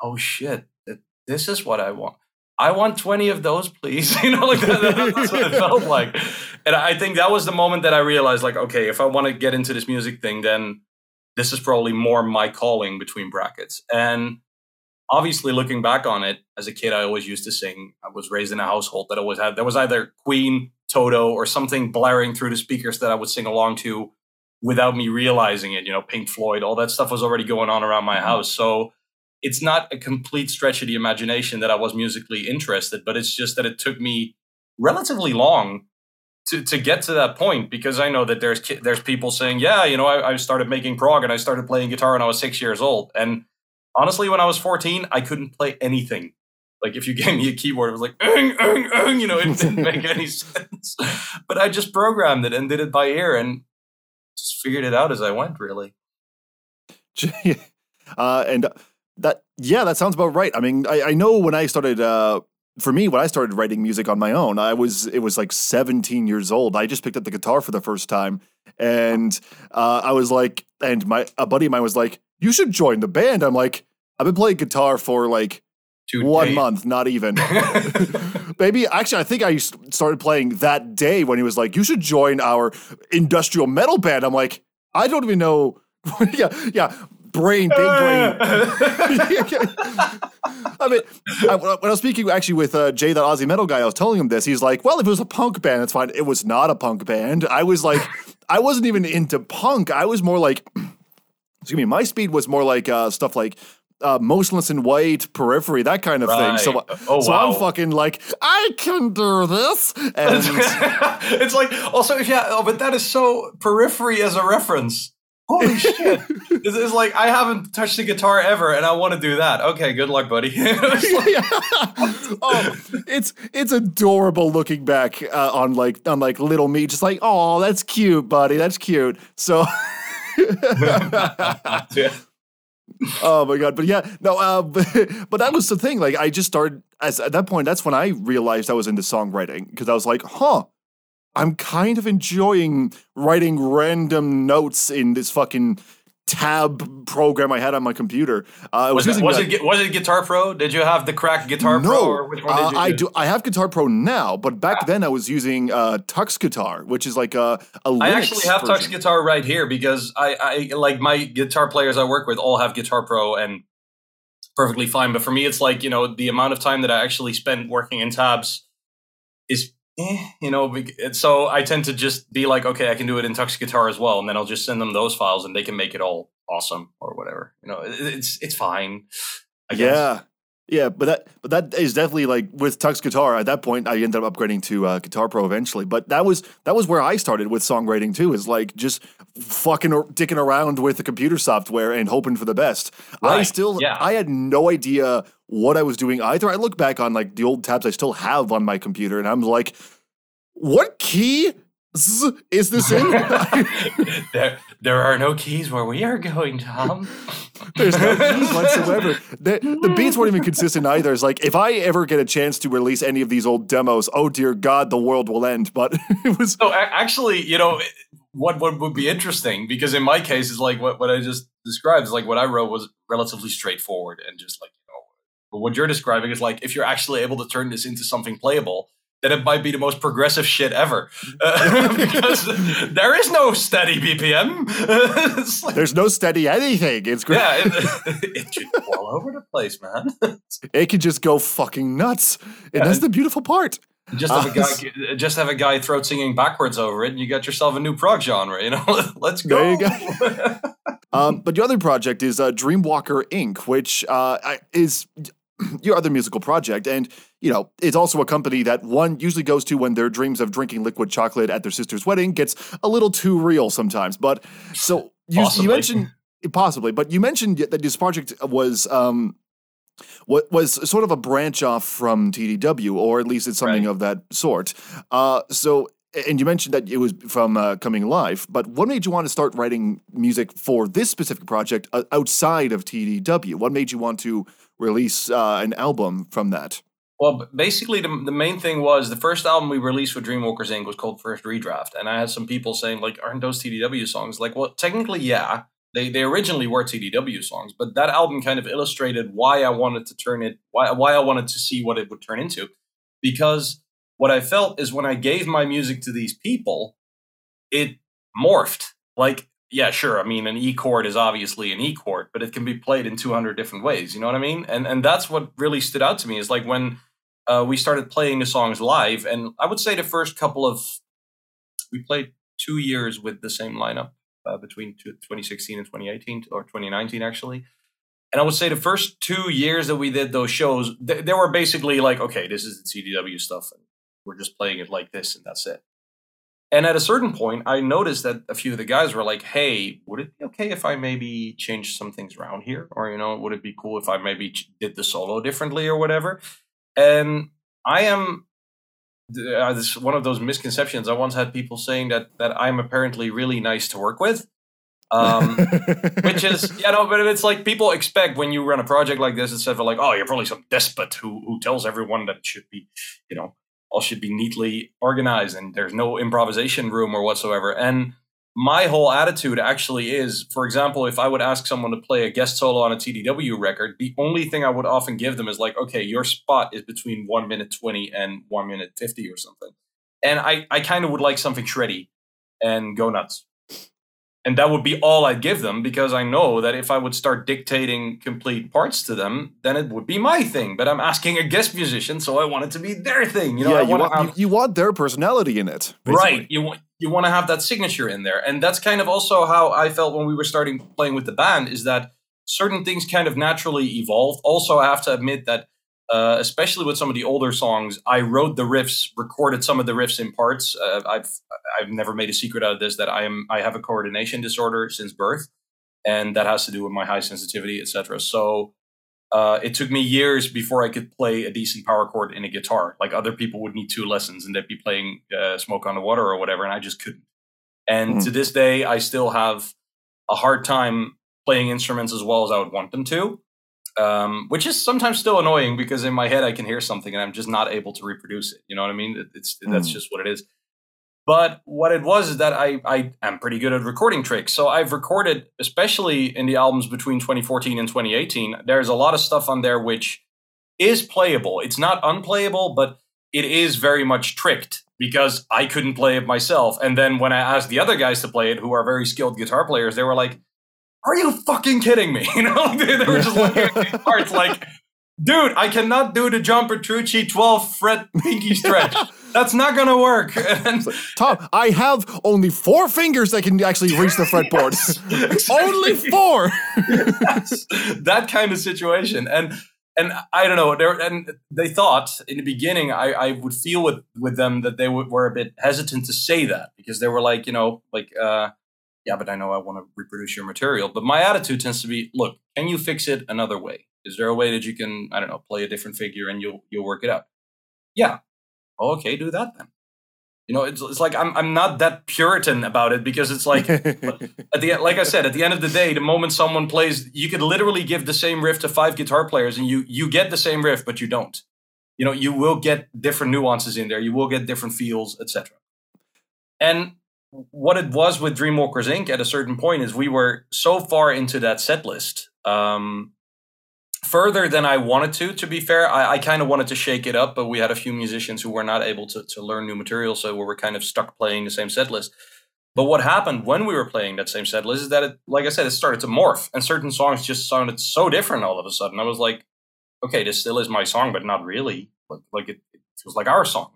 oh shit, this is what I want. I want 20 of those, please. (laughs) you know, like that, that- that's what it (laughs) felt like. And I think that was the moment that I realized, like, okay, if I want to get into this music thing, then this is probably more my calling between brackets. And obviously, looking back on it, as a kid, I always used to sing. I was raised in a household that always had, there was either Queen, Toto or something blaring through the speakers that I would sing along to without me realizing it. You know, Pink Floyd, all that stuff was already going on around my mm-hmm. house. So it's not a complete stretch of the imagination that I was musically interested, but it's just that it took me relatively long to, to get to that point because I know that there's there's people saying, yeah, you know, I, I started making prog and I started playing guitar when I was six years old. And honestly, when I was 14, I couldn't play anything. Like if you (laughs) gave me a keyboard, it was like, ung, ung, ung, you know, it didn't make (laughs) any sense. But I just programmed it and did it by ear and just figured it out as I went, really. (laughs) uh, and that, yeah, that sounds about right. I mean, I, I know when I started, uh, for me, when I started writing music on my own, I was, it was like 17 years old. I just picked up the guitar for the first time. And uh, I was like, and my, a buddy of mine was like, you should join the band. I'm like, I've been playing guitar for like Two one month, not even. (laughs) Maybe actually, I think I started playing that day when he was like, "You should join our industrial metal band." I'm like, I don't even know. (laughs) yeah, yeah, brain, big brain. (laughs) I mean, I, when I was speaking actually with uh, Jay, that Aussie metal guy, I was telling him this. He's like, "Well, if it was a punk band, it's fine." It was not a punk band. I was like, I wasn't even into punk. I was more like. Excuse me. My speed was more like uh, stuff like uh, motionless in white, periphery, that kind of right. thing. So, oh, so wow. I'm fucking like, I can do this. And (laughs) it's like, also, yeah, oh, but that is so periphery as a reference. Holy shit! (laughs) It's, it's, like I haven't touched the guitar ever, and I want to do that. Okay, good luck, buddy. (laughs) it's oh, it's it's adorable looking back uh, on like on like little me, just like, oh, that's cute, buddy. That's cute. So. (laughs) oh my god! But yeah, no. Uh, but, (laughs) but that was the thing. Like, I just started as at that point. That's when I realized I was into songwriting because I was like, huh. I'm kind of enjoying writing random notes in this fucking tab program I had on my computer. Uh, was, was, it, was, it, was it Guitar Pro? Did you have the crack Guitar no, Pro? Or which one uh, I do? I have Guitar Pro now, but back ah. then I was using uh, Tux Guitar, which is like a, a Linux I actually have version. Tux Guitar right here because I, I like my guitar players I work with all have Guitar Pro and perfectly fine. But for me, it's like you know the amount of time that I actually spend working in tabs is eh, you know, so I tend to just be like, okay, I can do it in Tux Guitar as well, and then I'll just send them those files, and they can make it all awesome or whatever. You know, it's it's fine. I guess. Yeah, yeah, but that but that is definitely like with Tux Guitar. At that point, I ended up upgrading to uh, Guitar Pro eventually. But that was that was where I started with songwriting too. Is like just fucking or dicking around with the computer software and hoping for the best. Right. I still yeah. I had no idea what I was doing either. I look back on like the old tabs I still have on my computer, and I'm like, what key is this in? (laughs) there, there are no keys where we are going, Tom. There's no keys (laughs) whatsoever. The, the beats weren't even consistent either. It's like if I ever get a chance to release any of these old demos, oh dear God, the world will end. But (laughs) it was. So actually, you know, what what would be interesting because in my case, is like what what I just described is like what I wrote was relatively straightforward and just like you know, but what you're describing is like if you're actually able to turn this into something playable then it might be the most progressive shit ever uh, (laughs) (laughs) because there is no steady BPM. (laughs) like, There's no steady anything. It's great. Yeah, it, it can all over the place, man. it can just go fucking nuts, and yeah, that's the beautiful part. Just have uh, a guy, just have a guy throat singing backwards over it, and you got yourself a new prog genre. You know, (laughs) let's go. There you go. (laughs) um, but your other project is uh, Dreamwalker Inc., which uh, is (clears throat) your other musical project. And, you know, it's also a company that one usually goes to when their dreams of drinking liquid chocolate at their sister's wedding gets a little too real sometimes. But so you, you mentioned possibly, but you mentioned that this project was um what was sort of a branch off from TDW, or at least it's something right. of that sort. Uh, so and you mentioned that it was from uh, Coming Alive, but what made you want to start writing music for this specific project uh, outside of TDW? What made you want to release uh, an album from that? Well, basically, the, the main thing was the first album we released with Dreamwalkers Inc. was called First Redraft. And I had some people saying, like, aren't those TDW songs? Like, well, technically, yeah. They, they originally were TDW songs, but that album kind of illustrated why I wanted to turn it, why, why I wanted to see what it would turn into. Because what I felt is when I gave my music to these people, it morphed. Like yeah, sure. I mean, an E chord is obviously an E chord, but it can be played in 200 different ways. You know what I mean? And and that's what really stood out to me is like when uh, we started playing the songs live. And I would say the first couple of, we played two years with the same lineup uh, between 2016 and 2018, or 2019 actually. And I would say the first two years that we did those shows, they, they were basically like, okay, this is the TDW stuff, and we're just playing it like this, and that's it. And at a certain point, I noticed that a few of the guys were like, "Hey, would it be okay if I maybe change some things around here, or you know, would it be cool if I maybe did the solo differently or whatever?" And I am uh, this one of those misconceptions. I once had people saying that that I'm apparently really nice to work with, um, (laughs) which is you know, but it's like people expect when you run a project like this, instead of like, "Oh, you're probably some despot who who tells everyone that it should be, you know." all should be neatly organized and there's no improvisation room or whatsoever. And my whole attitude actually is, for example, if I would ask someone to play a guest solo on a TDW record, the only thing I would often give them is like, okay, your spot is between one minute 20 and one minute 50 or something. And I, I kind of would like something shreddy and go nuts and that would be all I'd give them because I know that if I would start dictating complete parts to them, then it would be my thing. But I'm asking a guest musician, so I want it to be their thing. You know, yeah, I you, want, have, you, want their personality in it, basically. right? You want you want to have that signature in there, and that's kind of also how I felt when we were starting playing with the band. Is that certain things kind of naturally evolved. Also, I have to admit that uh, especially with some of the older songs, I wrote the riffs, recorded some of the riffs in parts. Uh, I've I've never made a secret out of this that I am I have a coordination disorder since birth, and that has to do with my high sensitivity, etc. So uh, it took me years before I could play a decent power chord in a guitar. Like other people would need two lessons, and they'd be playing uh, "Smoke on the Water" or whatever, and I just couldn't. And mm. to this day, I still have a hard time playing instruments as well as I would want them to um, which is sometimes still annoying because in my head I can hear something and I'm just not able to reproduce it. You know what I mean? It's mm. that's just what it is. But what it was is that I I am pretty good at recording tricks. So I've recorded, especially in the albums between 2014 and 2018. There's a lot of stuff on there which is playable. It's not unplayable, but it is very much tricked because I couldn't play it myself. And then when I asked the other guys to play it, who are very skilled guitar players, they were like, are you fucking kidding me? (laughs) You know, they, (laughs) they were just looking at parts like, dude, I cannot do the John Petrucci 12 fret pinky (laughs) stretch. That's not gonna work. (laughs) And, Tom, I have only four fingers that can actually reach the fretboard. (laughs) Yes, only four. that kind of situation. And and I don't know. and they thought in the beginning, I, I would feel with with them that they w- were a bit hesitant to say that because they were like, you know, like uh, yeah, but I know I want to reproduce your material. But my attitude tends to be, look, can you fix it another way? Is there a way that you can, I don't know, play a different figure and you'll you'll work it out? Yeah. Okay, do that then. You know, it's, it's like I'm I'm not that Puritan about it because it's like (laughs) at the like I said, at the end of the day, the moment someone plays, you could literally give the same riff to five guitar players and you you get the same riff, but you don't. You know, you will get different nuances in there. You will get different feels, etc. And what it was with Dreamwalkers Inc. at a certain point is we were so far into that set list, um, further than I wanted to. To be fair, I, I kind of wanted to shake it up, but we had a few musicians who were not able to, to learn new material, so we were kind of stuck playing the same set list. But what happened when we were playing that same set list is that, it, like I said, it started to morph, and certain songs just sounded so different all of a sudden. I was like, okay, this still is my song, but not really. Like, like it, it feels like our song.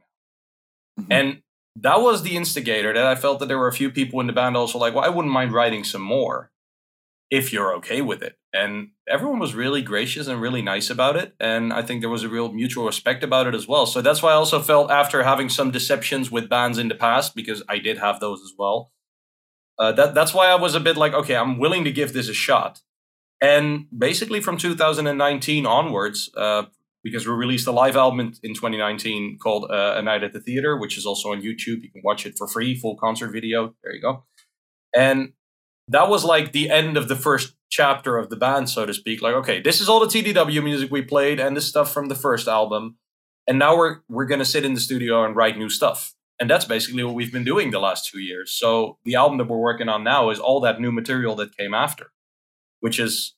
Mm-hmm. And that was the instigator that I felt that there were a few people in the band also like, well, I wouldn't mind writing some more if you're okay with it. And everyone was really gracious and really nice about it. And I think there was a real mutual respect about it as well. So that's why I also felt after having some deceptions with bands in the past, because I did have those as well. Uh, that that's why I was a bit like, okay, I'm willing to give this a shot. And basically, from 2019 onwards, uh, because we released a live album in, in 2019 called uh, A Night at the Theater, which is also on YouTube. You can watch it for free, full concert video. There you go. And that was like the end of the first chapter of the band, so to speak. Like, okay, this is all the TDW music we played and this stuff from the first album. And now we're we're gonna sit in the studio and write new stuff. And that's basically what we've been doing the last two years. So the album that we're working on now is all that new material that came after, which is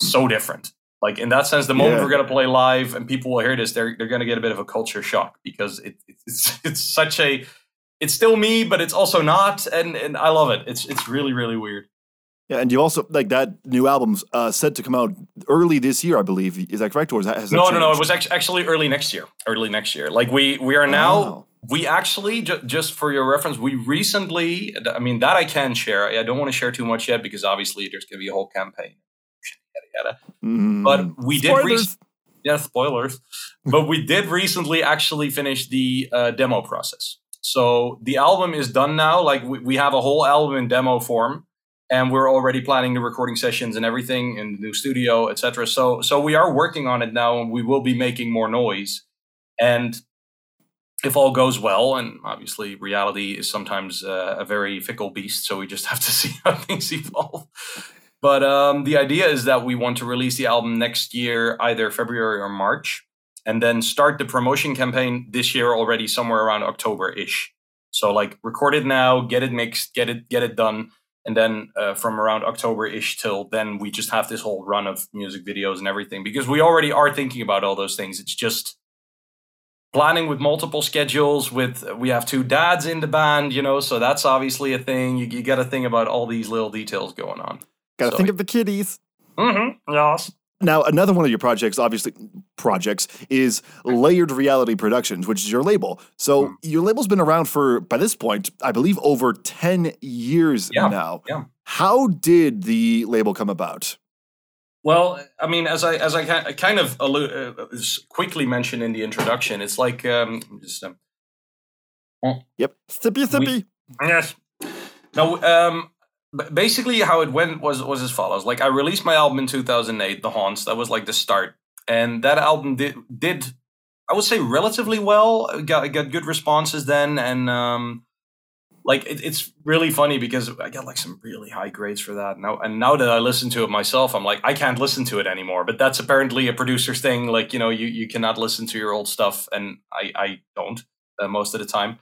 so different. Like in that sense, the moment yeah. we're going to play live and people will hear this, they're they're going to get a bit of a culture shock because it, it's it's such a it's still me, but it's also not, and and I love it. It's it's really really weird. Yeah, and you also like that new album's uh, set to come out early this year, I believe. Is that correct, or is that, has that no, no, no. It was actually early next year. Early next year. Like we we are now. Oh. We actually ju- just for your reference, we recently. I mean that I can share. I don't want to share too much yet because obviously there's going to be a whole campaign. Yada yada. Mm. But we did. Re- yeah, spoilers. but we did recently actually finish the uh, demo process. So the album is done now. Like we, we have a whole album in demo form, and we're already planning the recording sessions and everything in the new studio, etc. So so we are working on it now, and we will be making more noise. And if all goes well, and obviously reality is sometimes uh, a very fickle beast, so we just (laughs) have to see how things evolve. But um, the idea is that we want to release the album next year, either February or March, and then start the promotion campaign this year already, somewhere around October ish. So like record it now, get it mixed, get it get it done, and then uh, from around October ish till then, we just have this whole run of music videos and everything because we already are thinking about all those things. It's just planning with multiple schedules with we have two dads in the band you know so that's obviously a thing you, you got to think about all these little details going on Gotta So- think of the kiddies. mm-hmm yes Now, another one of your projects, obviously, projects is Layered Reality Productions, which is your label. So Hmm. your label's been around for, by this point, I believe, over 10 years Yeah, now. yeah. How did the label come about? well i mean as i as i kind of allu- uh, quickly mentioned in the introduction it's like um just um, Yep. Sippy, sippy. Yes. No, um, basically how it went was was as follows. Like I released my album in 2008, The Haunts. That was like the start, and that album did did I would say relatively well. Got got good responses then, and um, like it, it's really funny because I got like some really high grades for that now. And now that I listen to it myself, I'm like I can't listen to it anymore. But that's apparently a producer's thing. Like you know, you you cannot listen to your old stuff, and I I don't uh, most of the time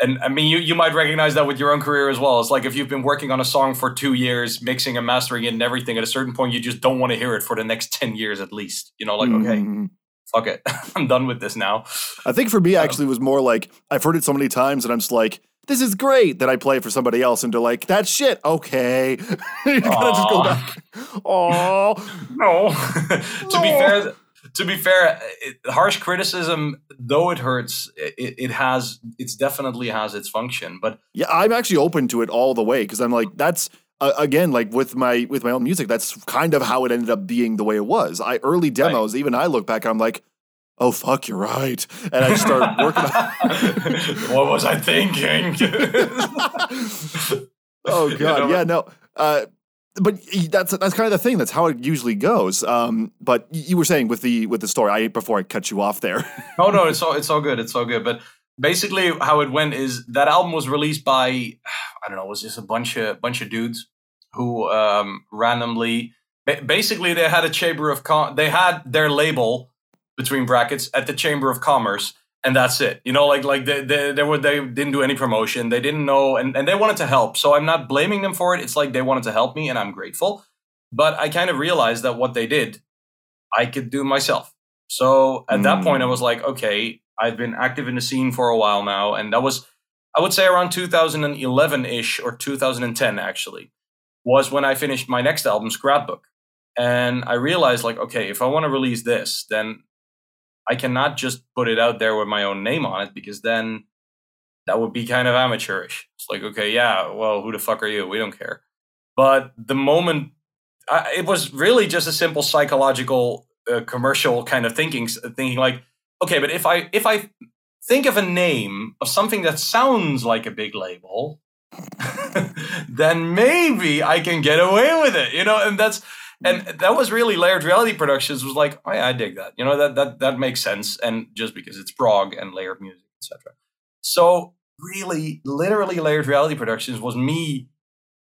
and I mean, you, you might recognize that with your own career as well. It's like if you've been working on a song for two years, mixing and mastering it and everything, at a certain point, you just don't want to hear it for the next 10 years at least. You know, like, okay, Mhm. fuck it. (laughs) I'm done with this now. I think for me, actually, it was more like I've heard it so many times, and I'm just like, "This is great." That I play for somebody else, and they're like, that shit." Okay, (laughs) you gotta just go back. Oh, (laughs) No. to be fair, to be fair, it, harsh criticism, though it hurts, it, it has, it's definitely has its function. But yeah. I'm actually open to it all the way because I'm like, that's uh, again like with my with my own music. That's kind of how it ended up being the way it was. I early demos, even I look back, I'm like, "Oh fuck, you're right," and I started (laughs) working. on (laughs) (laughs) what was I thinking? Oh You god, know? yeah, no. Uh, but that's that's kind of the thing. That's how it usually goes. Um, but you were saying with the with the story, I before I cut you off there. (laughs) oh no, it's all it's all good. It's all good. But basically, how it went is that album was released by I don't know, it was just a bunch of bunch of dudes who um, randomly, basically, they had a chamber of com- they had their label between brackets at the chamber of commerce. And that's it, you know. Like, like they, they, they were, they didn't do any promotion. They didn't know, and, and they wanted to help. So I'm not blaming them for it. It's like they wanted to help me, and I'm grateful. But I kind of realized that what they did, I could do myself. So at that point, I mm. was like, okay, I've been active in the scene for a while now, and that was, I would say, around 2011 ish or 2010 actually, was when I finished my next album, Scrapbook, and I realized like, okay, if I want to release this, then I cannot just put it out there with my own name on it because then that would be kind of amateurish. It's like, okay, yeah, well, who the fuck are you? We don't care. But the moment I, it was really just a simple psychological uh, commercial kind of thinking thinking like okay but if i if i think of a name of something that sounds like a big label (laughs) then maybe i can get away with it you know and that's and that was really layered reality productions was like oh yeah i dig that you know that that that makes sense and just because it's prog and layered music etc so really literally layered reality productions was me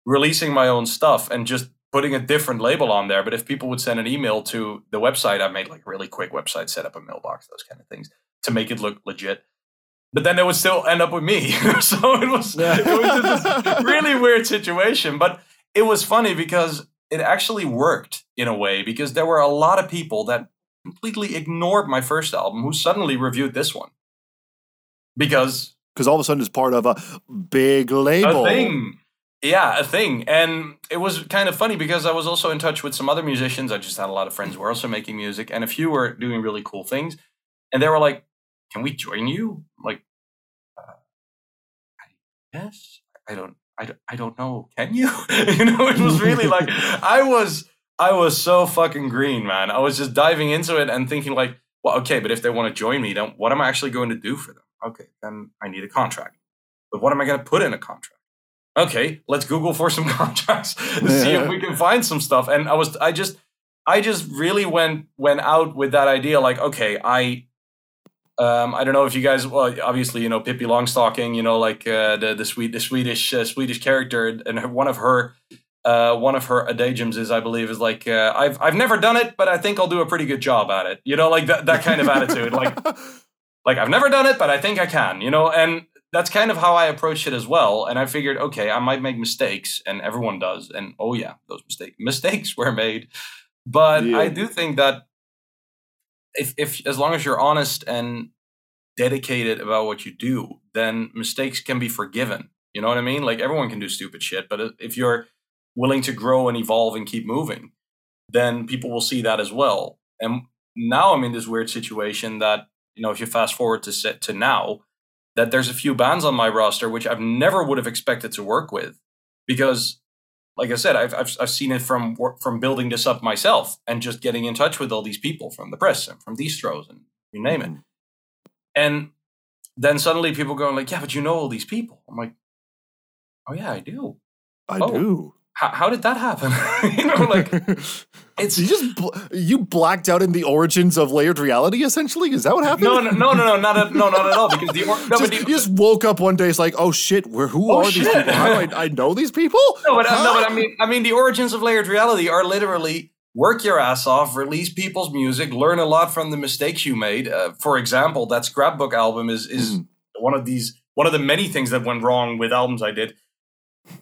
releasing my own stuff and just putting a different label on there. But if people would send an email to the website, I made like a really quick website, set up a mailbox, those kind of things to make it look legit. But then they would still end up with me. (laughs) so it was, it was this really weird situation. But it was funny because it actually worked in a way because there were a lot of people that completely ignored my first album who suddenly reviewed this one. Because Because all of a sudden it's part of a big label. a thing. yeah, a thing. And it was kind of funny because I was also in touch with some other musicians. I just had a lot of friends who were also making music, and a few were doing really cool things. And they were like, "Can we join you?" I'm like, uh, yes. I don't, I don't know. Can you? (laughs) you know, it was really like (laughs) I was I was so fucking green, man. I was just diving into it and thinking like, well, okay, but if they want to join me, then what am I actually going to do for them? Okay, then I need a contract. But what am I going to put in a contract? Okay, let's Google for some (laughs) contracts to see if we can find some stuff. And I was, I just, I just really went went out with that idea. Like, okay, I, um, I don't know if you guys, well, obviously, you know, Pippi Longstocking, you know, like uh, the the sweet the Swedish uh, Swedish character, and her, one of her. Uh, one of her adagiums is, I believe, is like uh, I've I've never done it, but I think I'll do a pretty good job at it. You know, like that that kind of attitude. Like (laughs) like I've never done it, but I think I can. You know, and that's kind of how I approached it as well. And I figured, okay, I might make mistakes, and everyone does. And oh yeah, those mistakes mistakes (laughs) were made. But Yeah. I do think that if if as long as you're honest and dedicated about what you do, then mistakes can be forgiven. You know what I mean? Like everyone can do stupid shit, but if you're willing to grow and evolve and keep moving, then people will see that as well. And now I'm in this weird situation that you know, if you fast forward to set to now, that there's a few bands on my roster which I've never would have expected to work with because like I said, I've, I've, I've seen it from from building this up myself and just getting in touch with all these people from the press and from distros and you name it. Mm-hmm. And then suddenly people going like, "Yeah, but you know all these people." I'm like, "Oh yeah, I do. I Oh. do. How, how did that happen?" (laughs) you know, like (laughs) it's you just bl- you blacked out in the origins of layered reality. Essentially, is that what happened? no, no, no, no, no, not at, no, not at all. Because the or, no, (laughs) just, the, you just woke up one day. It's like, oh shit, where? Who Oh, are these people? How do I, I know these people? No, but, uh, no, but I mean, I mean, the origins of layered reality are literally work your ass off, release people's music, learn a lot from the mistakes you made. Uh, for example, that scrapbook album is is Mhm. one of these one of the many things that went wrong with albums I did.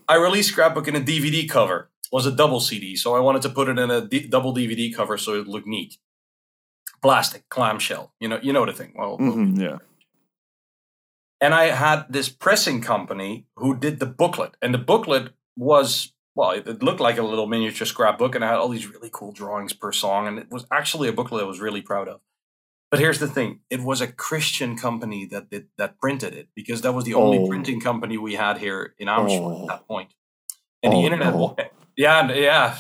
I released scrapbook in a DVD cover. It was a double CD, so I wanted to put it in a D- double DVD cover so it looked neat. Plastic clamshell, you know, you know the thing. Well, Mhm, yeah. and I had this pressing company who did the booklet, and the booklet was well, it, it looked like a little miniature scrapbook, and I had all these really cool drawings per song, and it was actually a booklet I was really proud of. But here's the thing: it was a Christian company that did, that printed it because that was the only Oh. printing company we had here in Amersfoort Oh. at that point. And Oh, the internet, no. yeah, yeah,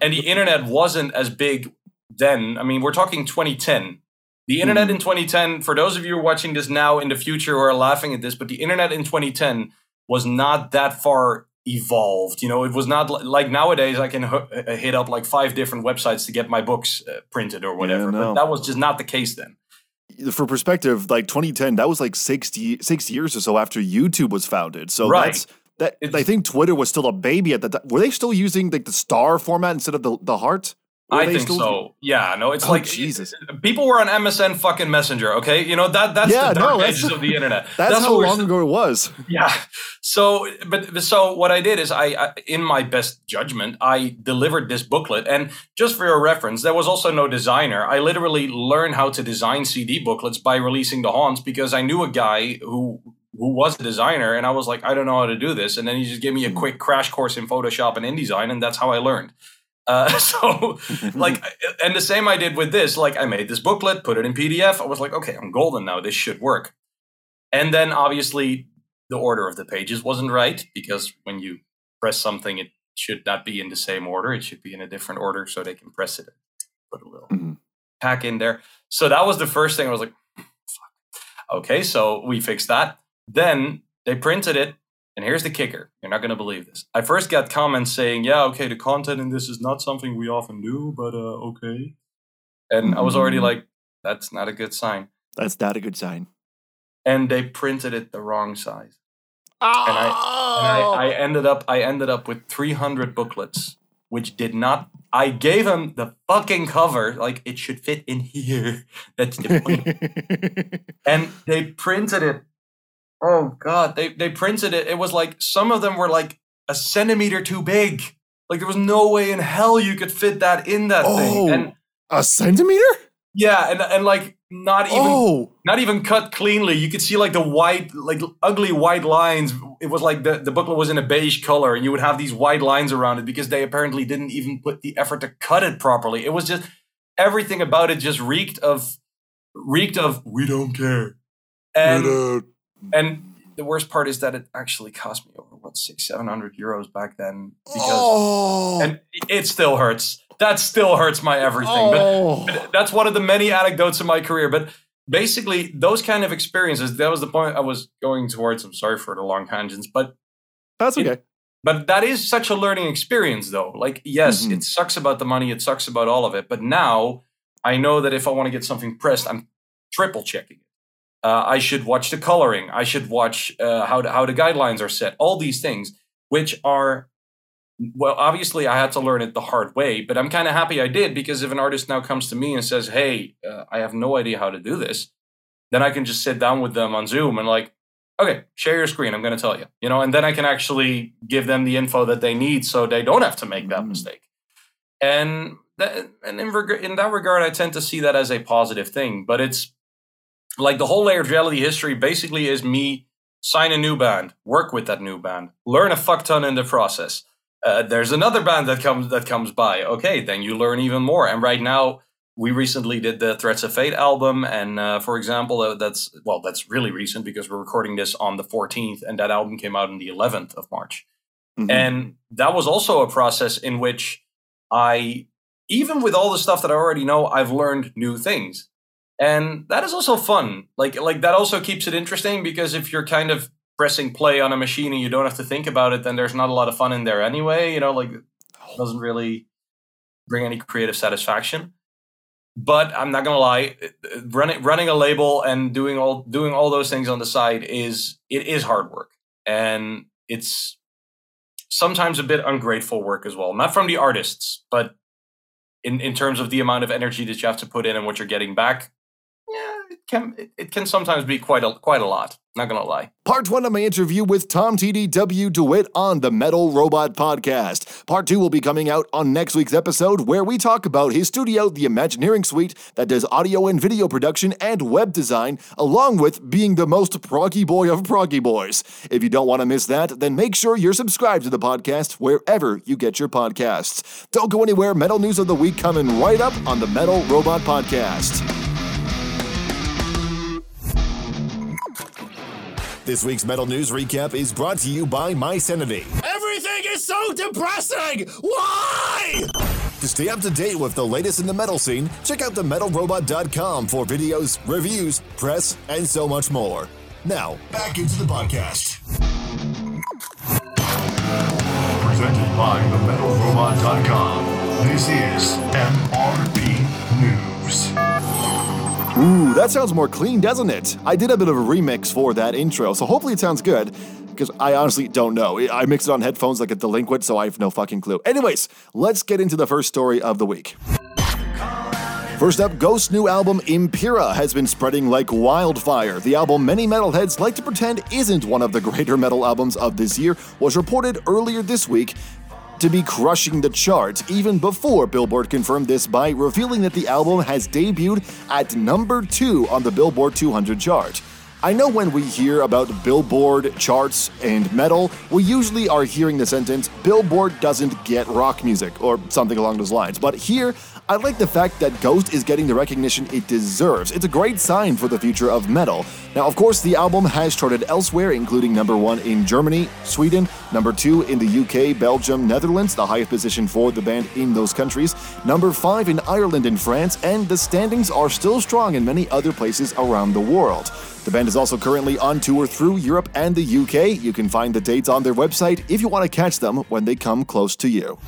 and the internet wasn't as big then. I mean, we're talking 2010. The internet Hmm. in 2010, for those of you watching this now in the future who are laughing at this, but the internet in 2010 was not that far evolved. You know, it was not li- like nowadays I can hu- uh, hit up like five different websites to get my books uh, printed or whatever. no. But that was just not the case then. For perspective, like 2010, that was like 60, six years or so after YouTube was founded. So Right. that's that. It's- I think Twitter was still a baby at the time. Were they still using like the star format instead of the the heart? Were I think still- so. Yeah, no, it's Oh, like Jesus. People were on MSN fucking Messenger. Okay, you know that that's Yeah, the no, dark that's- ages of the internet. (laughs) That's, what how long ago it was. (laughs) Yeah. So, but but so what I did is I, I, in my best judgment, I delivered this booklet, and just for your reference, there was also no designer. I literally learned how to design CD booklets by releasing the haunts because I knew a guy who who was a designer, and I was like, I don't know how to do this, and then he just gave me a hmm. quick crash course in Photoshop and InDesign, and that's how I learned. Uh, (laughs) so, like, (laughs) and the same I did with this. Like, I made this booklet, put it in PDF. I was like, okay, I'm golden now. This should work. And then obviously the order of the pages wasn't right because when you press something, it should not be in the same order. It should be in a different order so they can press it. and Put a little Mhm. pack in there. So that was the first thing. I was like, fuck. Okay, so we fixed that. Then they printed it. And here's the kicker. You're not going to believe this. I first got comments saying, yeah, okay, the content in this is not something we often do, but uh, okay. And I was already Mhm. like, that's not a good sign. That's not a good sign. And they printed it the wrong size. Oh, and I, I ended up I ended up with 300 booklets, which did not. I gave them the fucking cover like it should fit in here. (laughs) That's the point. (laughs) and they printed it. Oh god, they they printed it. It was like some of them were like a centimeter too big. Like there was no way in hell you could fit that in that Oh. thing. And a centimeter? yeah, and and like not even Oh, not even cut cleanly. You could see like the white, like ugly white lines. It was like the, the booklet was in a beige color, and you would have these white lines around it because they apparently didn't even put the effort to cut it properly. It was just everything about it just reeked of reeked of we don't care. And and the worst part is that it actually cost me over what six seven hundred euros back then because oh, and it still hurts. That still hurts my everything. Oh. but that's one of the many anecdotes in my career. But basically, those kind of experiences, that was the point I was going towards. I'm sorry for the long tangents, but that's okay. but that is such a learning experience, though. Like, yes, Mhm. it sucks about the money, it sucks about all of it. But now I know that if I want to get something pressed, I'm triple checking it. Uh, I should watch the coloring. I should watch uh, how the, how the guidelines are set. All these things, which are well, obviously I had to learn it the hard way, but I'm kind of happy I did because if an artist now comes to me and says, "Hey, uh, I have no idea how to do this," then I can just sit down with them on Zoom and like, okay, share your screen. I'm going to tell you, you know, and then I can actually give them the info that they need so they don't have to make that Mm. mistake. And that, and in, reg- in that regard, I tend to see that as a positive thing. But it's like the whole layered reality history basically is me sign a new band, work with that new band, learn a fuck ton in the process. Uh, there's another band that comes that comes by. Okay, then you learn even more. And right now, we recently did the Threats of Fate album, and uh, for example, uh, that's well, that's really recent because we're recording this on the 14th, and that album came out on the 11th of March. Mhm. And that was also a process in which I, even with all the stuff that I already know, I've learned new things. And that is also fun. Like like that also keeps it interesting because if you're kind of pressing play on a machine and you don't have to think about it, then there's not a lot of fun in there anyway. You know, like it doesn't really bring any creative satisfaction. But I'm not gonna lie, running running a label and doing all doing all those things on the side is it is hard work. And it's sometimes a bit ungrateful work as well. Not from the artists, but in, in terms of the amount of energy that you have to put in and what you're getting back. Can it can sometimes be quite a quite a lot. Not gonna lie. Part one of my interview with Tom TDW de Wit on the Metal Robot Podcast. Part two will be coming out on next week's episode, where we talk about his studio, the Imagineering Suite, that does audio and video production and web design, along with being the most proggy boy of proggy boys. If you don't want to miss that, then make sure you're subscribed to the podcast wherever you get your podcasts. Don't go anywhere. Metal News of the Week coming right up on the Metal Robot Podcast. This week's Metal News Recap is brought to you by My Sanity. Everything is so depressing! Why? To stay up to date with the latest in the metal scene, check out themetalrobot.com for videos, reviews, press, and so much more. Now, Back into the podcast. Presented by TheMetalRobot.com. This is MRP News. Ooh, that sounds more clean, doesn't it? I did a bit of a remix for that intro, so hopefully it sounds good. Because I honestly don't know. I mixed it on headphones like a delinquent, so I have no fucking clue. Anyways, let's get into the first story of the week. First up, Ghost's new album Impera has been spreading like wildfire. The album many metalheads like to pretend isn't one of the greater metal albums of this year was reported earlier this week to be crushing the charts even before Billboard confirmed this by revealing that the album has debuted at number 2 on the Billboard 200 chart. I know when we hear about Billboard charts and metal, we usually are hearing the sentence, Billboard doesn't get rock music, or something along those lines. But here, I like the fact that Ghost is getting the recognition it deserves. It's a great sign for the future of metal. Now, of course, the album has charted elsewhere, including number one in Germany, Sweden, number two in the UK, Belgium, Netherlands, the highest position for the band in those countries, number five in Ireland and France, and the standings are still strong in many other places around the world. The band is also currently on tour through Europe and the UK. You can find the dates on their website if you want to catch them when they come close to you.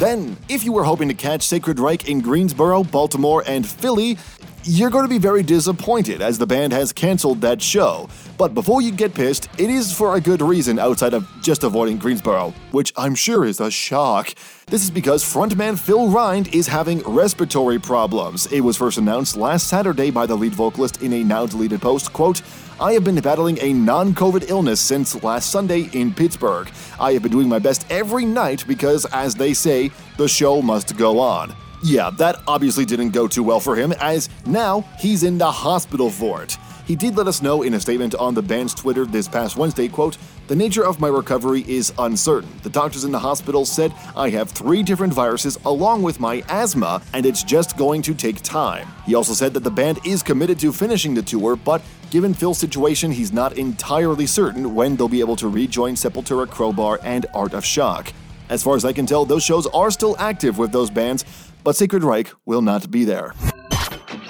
Then, if you were hoping to catch Sacred Reich in Greensboro, Baltimore, and Philly, you're going to be very disappointed as the band has canceled that show. But before you get pissed, it is for a good reason outside of just avoiding Greensboro, which I'm sure is a shock. This is because frontman Phil Rind is having respiratory problems. It was first announced last Saturday by the lead vocalist in a now deleted post, quote, I have been battling a non COVID illness since last Sunday in Pittsburgh. I have been doing my best every night because, as they say, the show must go on. Yeah, that obviously didn't go too well for him, as now he's in the hospital for it. He did let us know in a statement on the band's Twitter this past Wednesday, quote, The nature of my recovery is uncertain. The doctors in the hospital said I have three different viruses along with my asthma, and it's just going to take time. He also said that the band is committed to finishing the tour, but given Phil's situation, he's not entirely certain when they'll be able to rejoin Sepultura, Crowbar, and Art of Shock. As far as I can tell, those shows are still active with those bands, but Sacred Reich will not be there.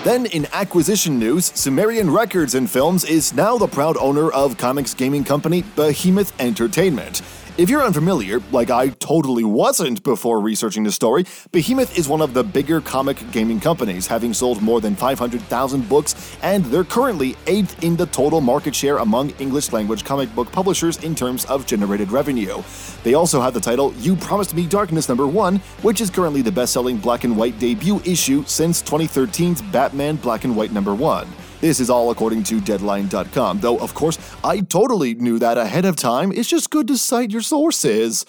Then, in acquisition news, Sumerian Records and Films is now the proud owner of comics gaming company Behemoth Entertainment. If you're unfamiliar, like I totally wasn't before researching the story, Behemoth is one of the bigger comic gaming companies, having sold more than 500,000 books, and they're currently eighth in the total market share among English language comic book publishers in terms of generated revenue. They also have the title You Promised Me Darkness number 1, which is currently the best selling black and white debut issue since 2013's Batman Black and White number 1. This is all according to Deadline.com, though, of course, I totally knew that ahead of time. It's just good to cite your sources.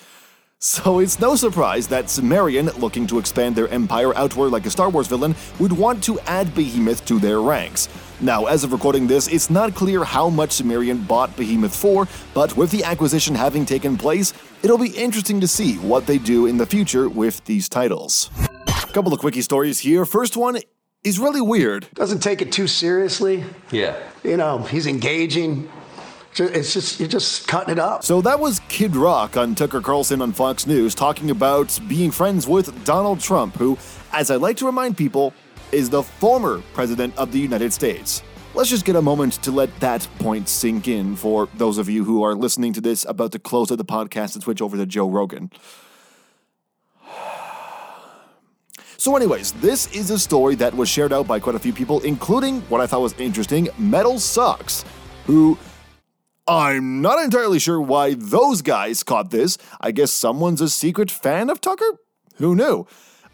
So it's no surprise that Sumerian, looking to expand their empire outward like a Star Wars villain, would want to add Behemoth to their ranks. Now, as of recording this, it's not clear how much Sumerian bought Behemoth for, but with the acquisition having taken place, it'll be interesting to see what they do in the future with these titles. Couple of quickie stories here. First one is really weird. Doesn't take it too seriously. Yeah. You know, he's engaging. It's just you're just cutting it up. So that was Kid Rock on Tucker Carlson on Fox News talking about being friends with Donald Trump, who, as I like to remind people, is the former president of the United States. Let's just get a moment to let that point sink in for those of you who are listening to this about to close out the podcast and switch over to Joe Rogan. So, anyways, this is a story that was shared out by quite a few people, including what I thought was interesting Metal Sucks, who I'm not entirely sure why those guys caught this. I guess someone's a secret fan of Tucker? Who knew?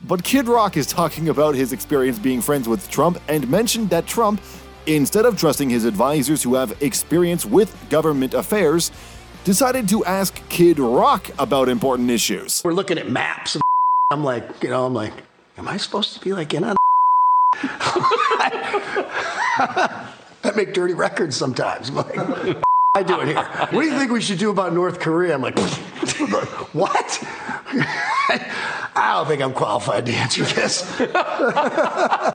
But Kid Rock is talking about his experience being friends with Trump and mentioned that Trump, instead of trusting his advisors who have experience with government affairs, decided to ask Kid Rock about important issues. We're looking at maps. (laughs) I'm like, you know, I'm like, am I supposed to be like in on? (laughs) I make dirty records sometimes. I'm like, (laughs) I do it here. What do you think we should do about North Korea? I'm like, (laughs) what? I don't think I'm qualified to answer this.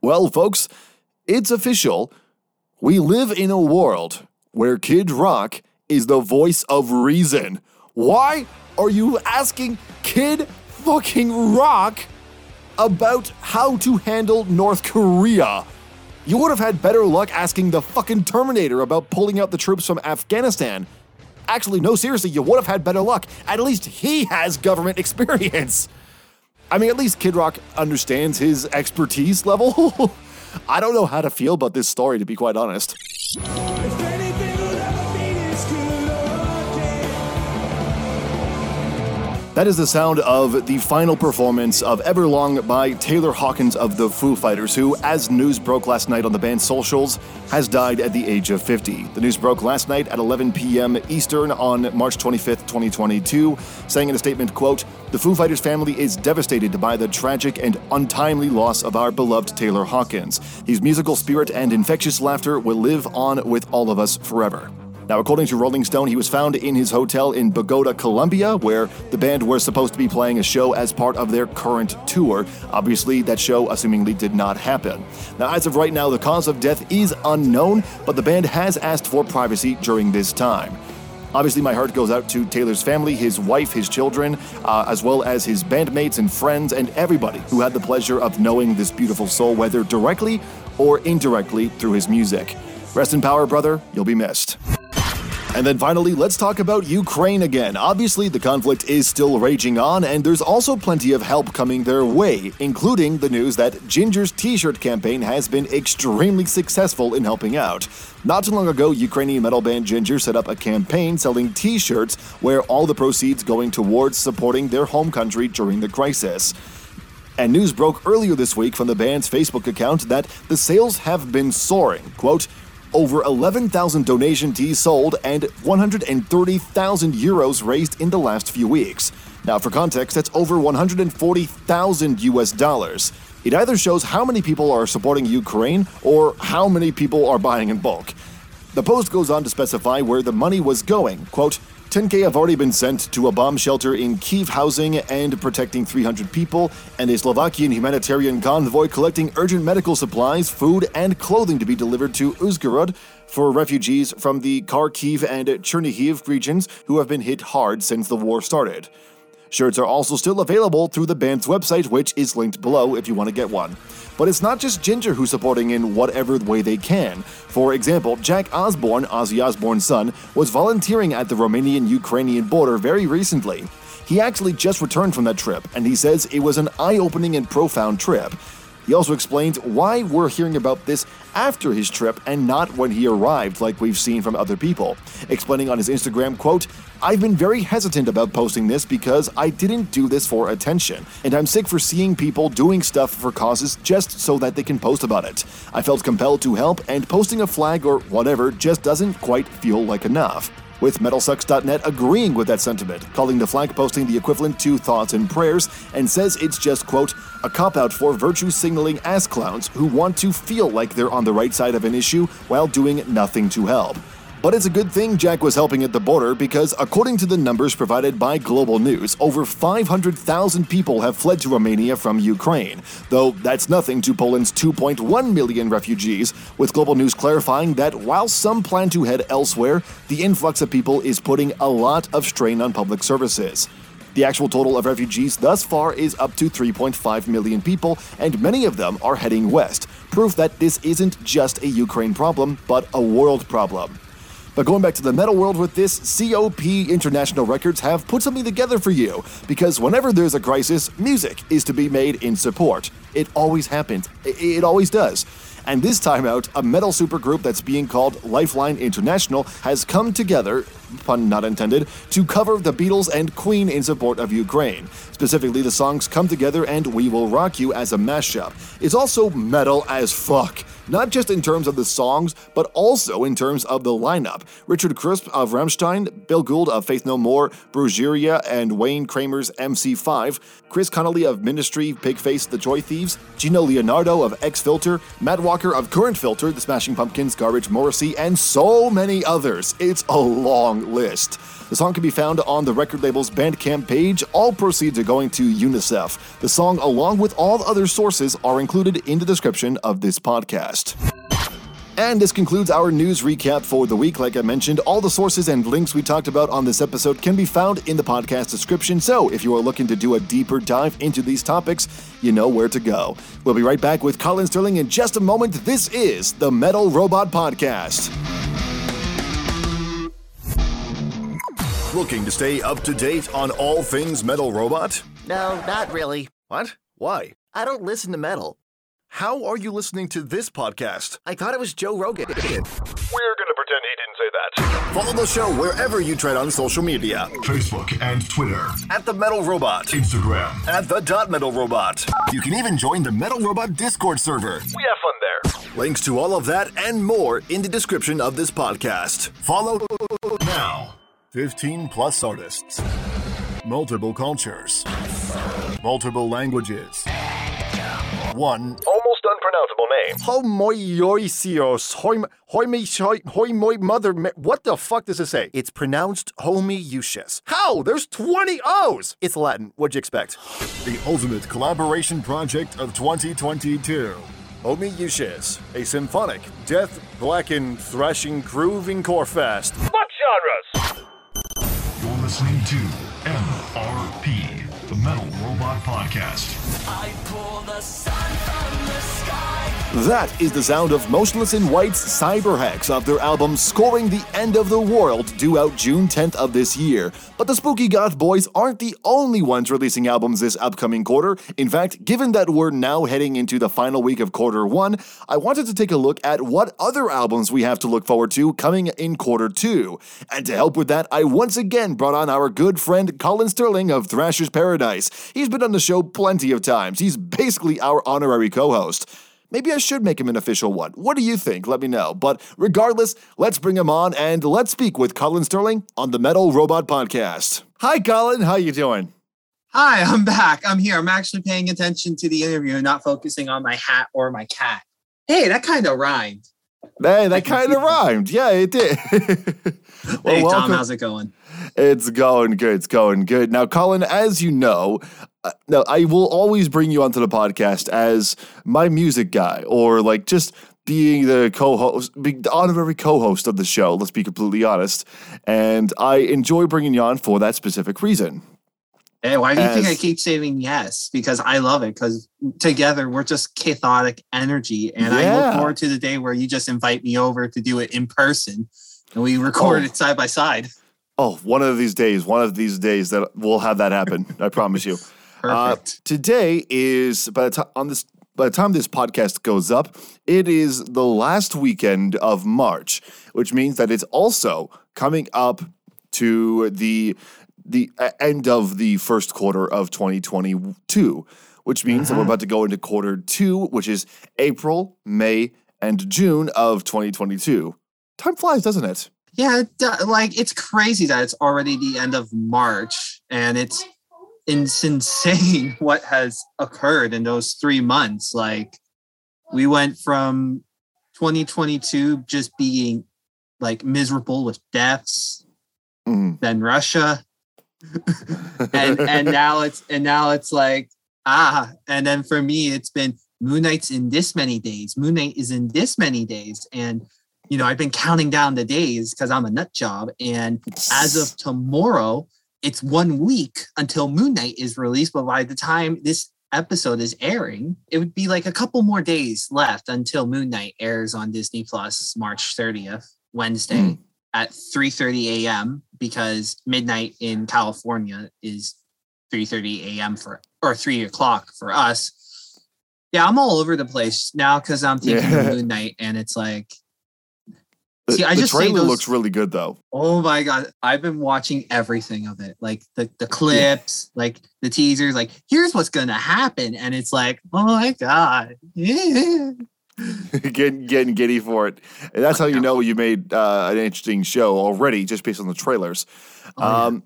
Well, folks, it's official. We live in a world where Kid Rock is the voice of reason. Why are you asking Kid fucking Rock about how to handle North Korea? You would have had better luck asking the fucking Terminator about pulling out the troops from Afghanistan. Actually, no, seriously, you would have had better luck. At least he has government experience. I mean, at least Kid Rock understands his expertise level. (laughs) I don't know how to feel about this story, to be quite honest. That is the sound of the final performance of Everlong by Taylor Hawkins of the Foo Fighters, who, as news broke last night on the band's socials, has died at the age of 50. The news broke last night at 11 p.m. Eastern on March 25th, 2022, saying in a statement, quote, The Foo Fighters family is devastated by the tragic and untimely loss of our beloved Taylor Hawkins. His musical spirit and infectious laughter will live on with all of us forever. Now, according to Rolling Stone, he was found in his hotel in Bogota, Colombia, where the band was supposed to be playing a show as part of their current tour. Obviously, that show assumingly did not happen. Now, as of right now, the cause of death is unknown, but the band has asked for privacy during this time. Obviously, my heart goes out to Taylor's family, his wife, his children, uh, as well as his bandmates and friends, and everybody who had the pleasure of knowing this beautiful soul, whether directly or indirectly through his music. Rest in power, brother. You'll be missed. And then finally, let's talk about Ukraine again. Obviously, the conflict is still raging on, and there's also plenty of help coming their way, including the news that Jinjer's t shirt campaign has been extremely successful in helping out. Not too long ago, Ukrainian metal band Jinjer set up a campaign selling t shirts where all the proceeds going towards supporting their home country during the crisis. And news broke earlier this week from the band's Facebook account that the sales have been soaring. Quote, over 11,000 donation tees sold and 130,000 euros raised in the last few weeks. Now, for context, that's over 140,000 US dollars. It either shows how many people are supporting Ukraine or how many people are buying in bulk. The post goes on to specify where the money was going. Quote, 10K have already been sent to a bomb shelter in Kiev housing and protecting 300 people, and a Slovakian humanitarian convoy collecting urgent medical supplies, food, and clothing to be delivered to Uzhgorod for refugees from the Kharkiv and Chernihiv regions who have been hit hard since the war started. Shirts are also still available through the band's website, which is linked below if you want to get one. But it's not just Jinjer who's supporting in whatever way they can. For example, Jack Osbourne, Ozzy Osbourne's son, was volunteering at the Romanian Ukrainian border very recently. He actually just returned from that trip, and he says it was an eye opening and profound trip. He also explains why we're hearing about this after his trip and not when he arrived, like we've seen from other people. Explaining on his Instagram, quote, I've been very hesitant about posting this because I didn't do this for attention, and I'm sick for seeing people doing stuff for causes just so that they can post about it. I felt compelled to help, and posting a flag or whatever just doesn't quite feel like enough with MetalSucks.net agreeing with that sentiment, calling the flag posting the equivalent to thoughts and prayers, and says it's just, quote, a cop out for virtue signaling ass clowns who want to feel like they're on the right side of an issue while doing nothing to help. But it's a good thing Jack was helping at the border because, according to the numbers provided by Global News, over 500,000 people have fled to Romania from Ukraine, though that's nothing to Poland's 2.1 million refugees, with Global News clarifying that while some plan to head elsewhere, the influx of people is putting a lot of strain on public services. The actual total of refugees thus far is up to 3.5 million people, and many of them are heading west, proof that this isn't just a Ukraine problem, but a world problem. But going back to the metal world with this, COP International Records have put something together for you because whenever there's a crisis, music is to be made in support. It always happens. It always does. And this time out, a metal supergroup that's being called Lifeline International has come together pun not intended, to cover the Beatles and Queen in support of Ukraine. Specifically, the songs Come Together and We Will Rock You as a mashup. It's also metal as fuck. Not just in terms of the songs, but also in terms of the lineup. Richard Kruspe of Rammstein, Bill Gould of Faith No More, Brujeria and Wayne Kramer's MC5, Chris Connelly of Ministry, Pigface, The Joy Thieves, Geno Lenardo of X Filter, Matt Walker of Current Filter, The Smashing Pumpkins, Garbage Morrissey, and so many others. It's a long list. The song can be found on the record label's Bandcamp page. All proceeds are going to UNICEF. The song, along with all other sources, are included in the description of this podcast. And this concludes our news recap for the week. Like I mentioned, all the sources and links we talked about on this episode can be found in the podcast description. So if you are looking to do a deeper dive into these topics, you know where to go. We'll be right back with Colin Sterling in just a moment. This is the Metal Robot Podcast. Looking to stay up to date on all things Metal Robot? No, not really. What? Why? I don't listen to metal. How are you listening to this podcast? I thought it was Joe Rogan. We're gonna pretend he didn't say that. Follow the show wherever you tread on social media. Facebook and Twitter. At The Metal Robot. Instagram. At The Dot Metal Robot. You can even join the Metal Robot Discord server. We have fun there. Links to all of that and more in the description of this podcast. Follow now. 15 plus artists. Multiple cultures. Multiple languages. One almost unpronounceable name. Homoioisios. Hoim, hoimi, hoimoi mother. What the fuck does it say? It's pronounced homoiousios. How? There's 20 O's! It's Latin. What'd you expect? The ultimate collaboration project of 2022. Homoiousios. A symphonic, death, blackened, thrashing, grooving core fest. What genres? Listening to MRP, the Metal Robot Podcast. That is the sound of Motionless in White's Cyberhex of their album Scoring the End of the World, due out June 10th of this year. But the Spooky Goth Boys aren't the only ones releasing albums this upcoming quarter. In fact, given that we're now heading into the final week of quarter one, I wanted to take a look at what other albums we have to look forward to coming in quarter two. And to help with that, I once again brought on our good friend Colin Sterling of Thrasher's Paradise. He's been on the show plenty of times. He's basically our honorary co host. Maybe I should make him an official one. What do you think? Let me know. But regardless, let's bring him on and let's speak with Colin Sterling on the Metal Robot Podcast. Hi, Colin. How you doing? Hi, I'm back. I'm here. I'm actually paying attention to the interview and not focusing on my hat or my cat. Hey, that kind of rhymed. Hey, that kind of rhymed. Yeah, it did. (laughs) well, hey, Tom, welcome. how's it going? It's going good. It's going good. Now, Colin, as you know, uh, now I will always bring you onto the podcast as my music guy or like just being the co-host, being the honorary co-host of the show. Let's be completely honest, and I enjoy bringing you on for that specific reason. Hey, why do you As, think I keep saying yes? Because I love it. Because together we're just cathodic energy, and yeah. I look forward to the day where you just invite me over to do it in person, and we record oh. it side by side. Oh, one of these days, one of these days that we'll have that happen. (laughs) I promise you. Uh, today is by the time on this by the time this podcast goes up, it is the last weekend of March, which means that it's also coming up to the the end of the first quarter of 2022, which means uh-huh. that we're about to go into quarter two, which is April, May, and June of 2022. Time flies, doesn't it? Yeah, like it's crazy that it's already the end of March and it's it's insane (laughs) what has occurred in those three months. Like we went from 2022 just being like miserable with deaths, mm. then Russia, (laughs) and and now it's and now it's like ah, and then for me it's been Moon Knight's in this many days. Moon Knight is in this many days, and you know I've been counting down the days because I'm a nut job, and as of tomorrow it's one week until Moon Knight is released, but by the time this episode is airing, it would be like a couple more days left until Moon Knight airs on Disney Plus March 30th, Wednesday mm. at 3:30 a.m. because midnight in California is 3:30 a.m. for or three o'clock for us. Yeah, I'm all over the place now because I'm thinking yeah. Moon Knight, and it's like the, See, I the just trailer those, looks really good though. Oh my god, I've been watching everything of it, like the the clips, yeah. like the teasers. Like, here's what's gonna happen, and it's like, oh my god, yeah. (laughs) getting getting giddy for it, and that's how you know you made uh, an interesting show already, just based on the trailers. Oh, um,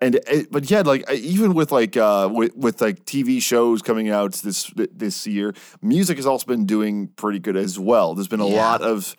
and it, eh, but yeah, like even with like uh, with, with like TV shows coming out this this year, music has also been doing pretty good as well. There's been a yeah. lot of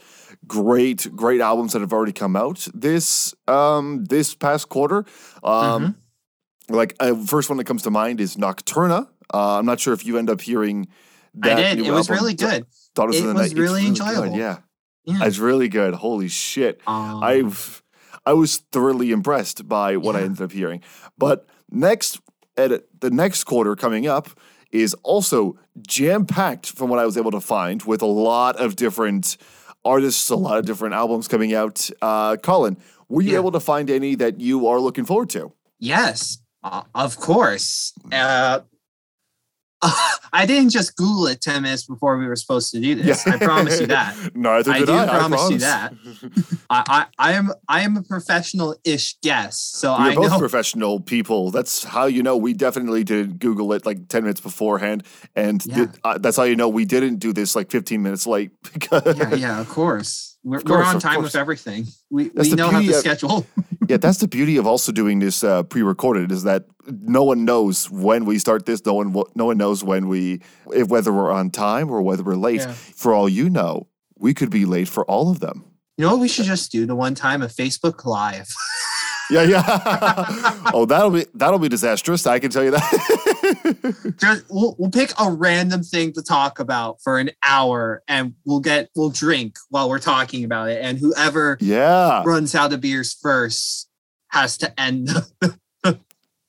great great albums that have already come out this um this past quarter. Um, mm-hmm. Like uh, first one that comes to mind is Nocturna. Uh, I'm not sure if you end up hearing that. I did. It was really good. Thought it was, it was really, really enjoyable. Good. Yeah. yeah, it's really good. Holy shit! Um, I've I was thoroughly impressed by what yeah. I ended up hearing. But next, at the next quarter coming up is also jam packed from what I was able to find with a lot of different artists, a lot of different albums coming out. Uh, Colin, were you yeah. able to find any that you are looking forward to? Yes, uh, of course. Uh, (laughs) I didn't just Google it 10 minutes before we were supposed to do this. I promise you that. (laughs) Neither I did. I. promise, I you that. I, I, I, am I am a professional-ish guest. So We're I both know. professional people. That's how you know we definitely did Google it like 10 minutes beforehand. And yeah. did, uh, that's how you know we didn't do this like 15 minutes late. (laughs) Because yeah, yeah, of course. We're, course, we're on time with everything. We, we know how to of, schedule. (laughs) yeah, that's the beauty of also doing this uh, pre-recorded is that no one knows when we start this. No one no one knows when we if, whether we're on time or whether we're late. Yeah. For all you know, we could be late for all of them. You know what we should just do the one time a Facebook Live. (laughs) yeah, yeah. (laughs) oh, that'll be that'll be disastrous. I can tell you that. (laughs) Just, we'll, we'll pick a random thing to talk about for an hour, and we'll get we'll drink while we're talking about it, and whoever yeah runs out of beers first has to end the, (laughs)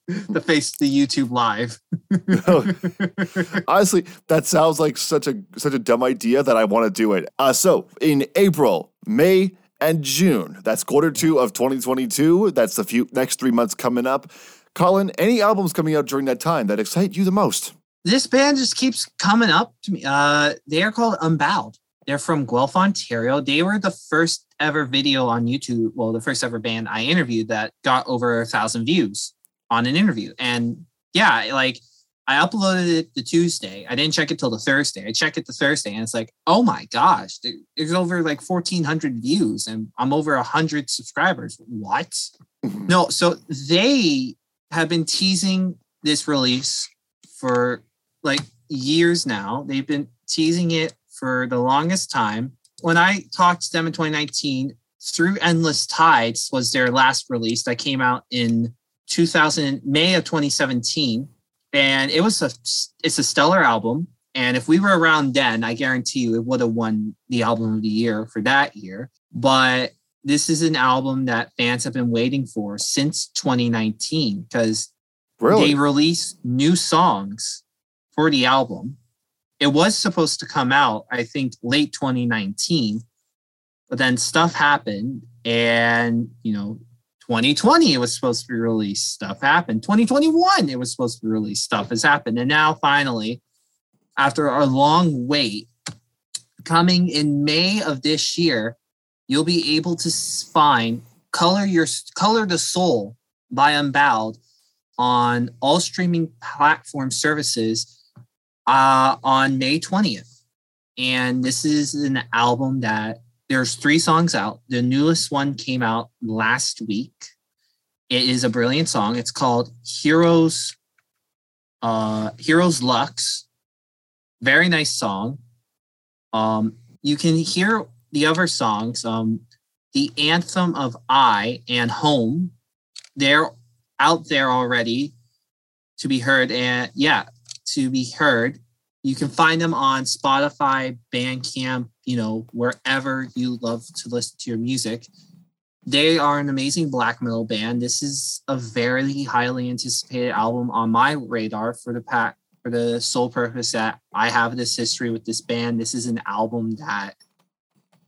the face the YouTube live. (laughs) Honestly, that sounds like such a such a dumb idea that I want to do it. Uh, so in April, May, and June. That's quarter two of 2022. That's the few next three months coming up. Colin, any albums coming out during that time that excite you the most? This band just keeps coming up to me. Uh, they are called Unbowed. They're from Guelph, Ontario. They were the first ever video on YouTube. Well, the first ever band I interviewed that got over a thousand views on an interview. And yeah, like I uploaded it the Tuesday. I didn't check it till the Thursday. I checked it the Thursday, and it's like, oh my gosh, there's over like 1,400 views, and I'm over 100 subscribers. What? Mm-hmm. No, so they have been teasing this release for like years now. They've been teasing it for the longest time. When I talked to them in 2019, through Endless Tides was their last release that came out in 2000 May of 2017, and it was a it's a stellar album. And if we were around then, I guarantee you it would have won the album of the year for that year. But this is an album that fans have been waiting for since 2019 because Really? they release new songs for the album. It was supposed to come out, I think, late 2019, but then stuff happened, and you know, 2020 it was supposed to be released. Stuff happened. 2021 it was supposed to be released. Stuff has happened, and now finally, after a long wait, coming in May of this year, you'll be able to find "Color Your Color the Soul" by Unbowed on all streaming platform services uh, on May 20th. And this is an album that there's three songs out. The newest one came out last week. It is a brilliant song. It's called Heroes uh Heroes Lux. Very nice song. Um you can hear the other songs um the anthem of I and Home. They're out there already to be heard and yeah, to be heard. You can find them on Spotify, Bandcamp, you know, wherever you love to listen to your music. They are an amazing black metal band. This is a very highly anticipated album on my radar for the pack for the sole purpose that I have this history with this band. This is an album that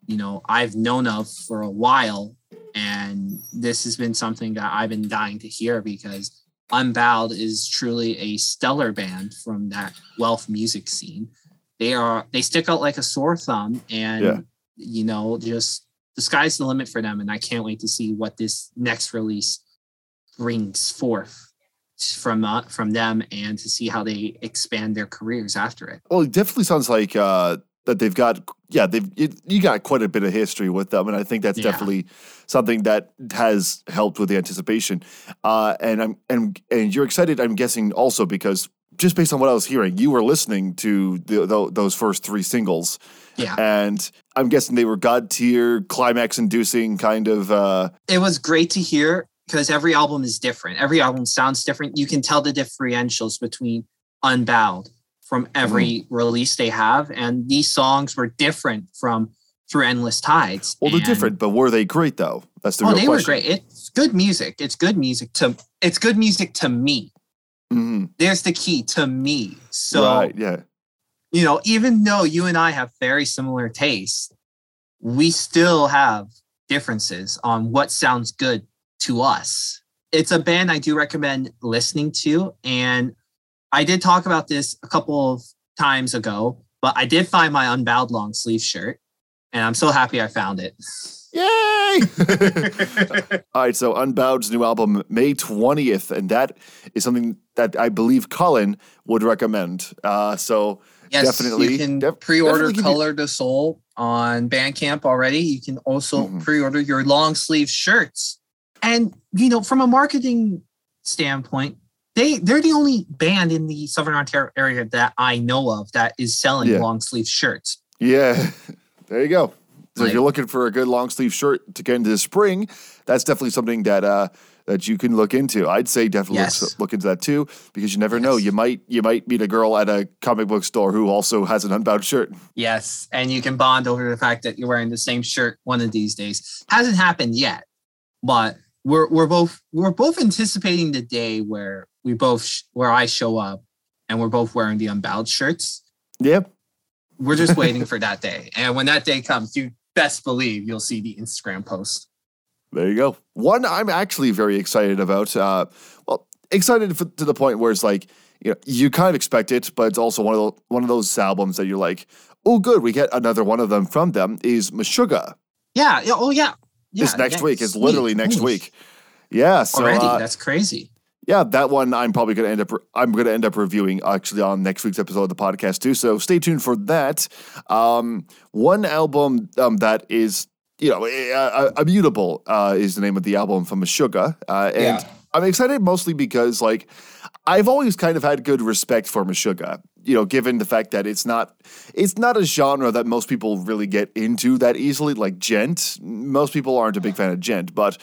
you know I've known of for a while, and this has been something that I've been dying to hear because Unbowed is truly a stellar band from that Guelph music scene. They are they stick out like a sore thumb, and Yeah. you know just the sky's the limit for them. And I can't wait to see what this next release brings forth from uh, from them, and to see how they expand their careers after it. Well, it definitely sounds like uh, that they've got, yeah, they've it, you got quite a bit of history with them, and I think that's Yeah. definitely something that has helped with the anticipation. Uh, and I'm and and you're excited, I'm guessing, also because just based on what I was hearing, you were listening to the, tho- those first three singles, Yeah. and I'm guessing they were god tier, climax inducing kind of. Uh, it was great to hear because every album is different. Every album sounds different. You can tell the differentials between Unbowed from every release they have, and these songs were different from Through Endless Tides. well, they're And- different, but were they great though? That's the Oh, real they question. were great. It's good music. It's good music to. It's good music to me. Mhm. There's the key to me. So right, yeah. you know, even though you and I have very similar tastes, we still have differences on what sounds good to us. It's a band I do recommend listening to. And I did talk about this a couple of times ago, but I did find my unbowed long sleeve shirt. And I'm so happy I found it. Yay! (laughs) (laughs) All right, so Unbowed's new album, May 20th, and that is something that I believe Colin would recommend. Uh, so Yes, definitely. you can def- pre-order definitely give you- Color the Soul on Bandcamp already. You can also Mhm. pre-order your long sleeve shirts. And you know, from a marketing standpoint, they they're the only band in the Southern Ontario area that I know of that is selling Yeah. long sleeve shirts. Yeah, there you go. So if you're looking for a good long sleeve shirt to get into the spring, that's definitely something that uh, that you can look into. I'd say definitely Yes. look, look into that too, because you never know you might you might meet a girl at a comic book store who also has an Unbowed shirt. Yes, and you can bond over the fact that you're wearing the same shirt one of these days. Hasn't happened yet, but we're we're both we're both anticipating the day where we both sh- where I show up and we're both wearing the unbowed shirts. Yep. We're just (laughs) waiting for that day. And when that day comes, you best believe you'll see the Instagram post. There you go. One I'm actually very excited about. Uh, well, excited for, to the point where it's like you know you kind of expect it, but it's also one of the, one of those albums that you're like, oh, good, we get another one of them from them. Is Meshuggah. Yeah. yeah oh, yeah. Yeah it's next yeah, week. It's literally next Holy week. Yeah. So Already. uh, That's crazy. yeah, that one I'm probably gonna end up. I'm gonna end up reviewing actually on next week's episode of the podcast too. So stay tuned for that. Um, one album um, that is you know uh, uh, immutable uh, is the name of the album from Meshuggah, uh, and Yeah. I'm excited mostly because like I've always kind of had good respect for Meshuggah, you know, given the fact that it's not it's not a genre that most people really get into that easily, like djent. Most people aren't a big fan of djent, but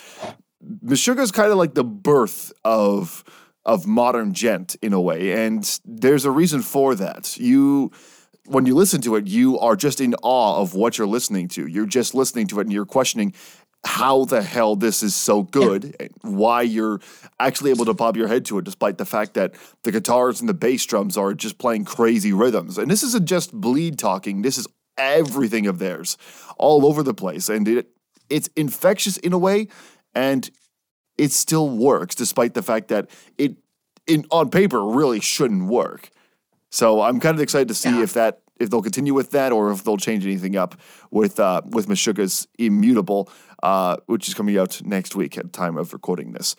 Meshuggah is kind of like the birth of of modern djent in a way, and there's a reason for that. You when you listen to it, you are just in awe of what you're listening to. You're just listening to it and you're questioning how the hell this is so good, yeah. why you're actually able to bob your head to it, despite the fact that the guitars and the bass drums are just playing crazy rhythms. And this isn't just bleed talking, this is everything of theirs all over the place. And it it's infectious in a way, and it still works, despite the fact that it in on paper really shouldn't work. So I'm kind of excited to see yeah. if that if they'll continue with that or if they'll change anything up with uh, with Meshuggah's Immutable, uh, which is coming out next week at time of recording this.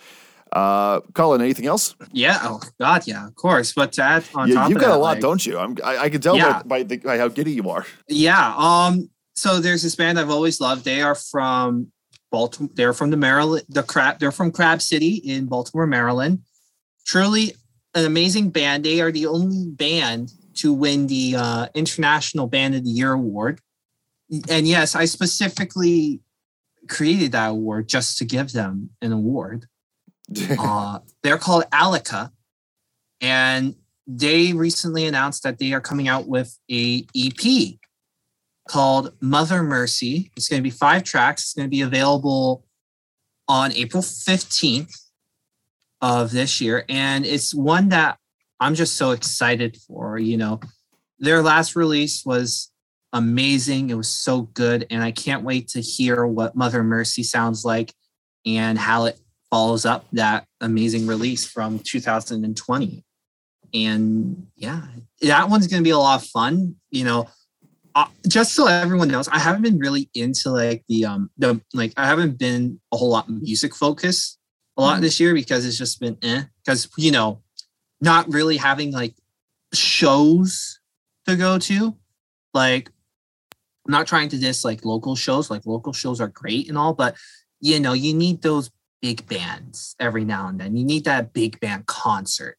Uh, Colin, anything else? Yeah. Oh God, yeah, of course. But to add on yeah, top you've got that, a lot, like, don't you? I'm, I, I can tell Yeah. by, by, the, by how giddy you are. Yeah. Um. So there's this band I've always loved. They are from Baltimore. They're from the Maryland. The crab. They're from Crab City in Baltimore, Maryland. Truly an amazing band. They are the only band to win the uh, International Band of the Year award. And yes, I specifically created that award just to give them an award. (laughs) uh, they're called Alica, and they recently announced that they are coming out with a EP called Mother Mercy. It's going to be five tracks. It's going to be available on April 15th of this year. And it's one that I'm just so excited for. You know, their last release was amazing. It was so good. And I can't wait to hear what Mother Mercy sounds like and how it follows up that amazing release from 2020. And yeah, that one's going to be a lot of fun. You know, uh, just so everyone knows, I haven't been really into like the um the like I haven't been a whole lot music focused a lot this year because it's just been eh because you know not really having like shows to go to. Like I'm not trying to diss like local shows. Like local shows are great and all but you know you need those big bands every now and then. You need that big band concert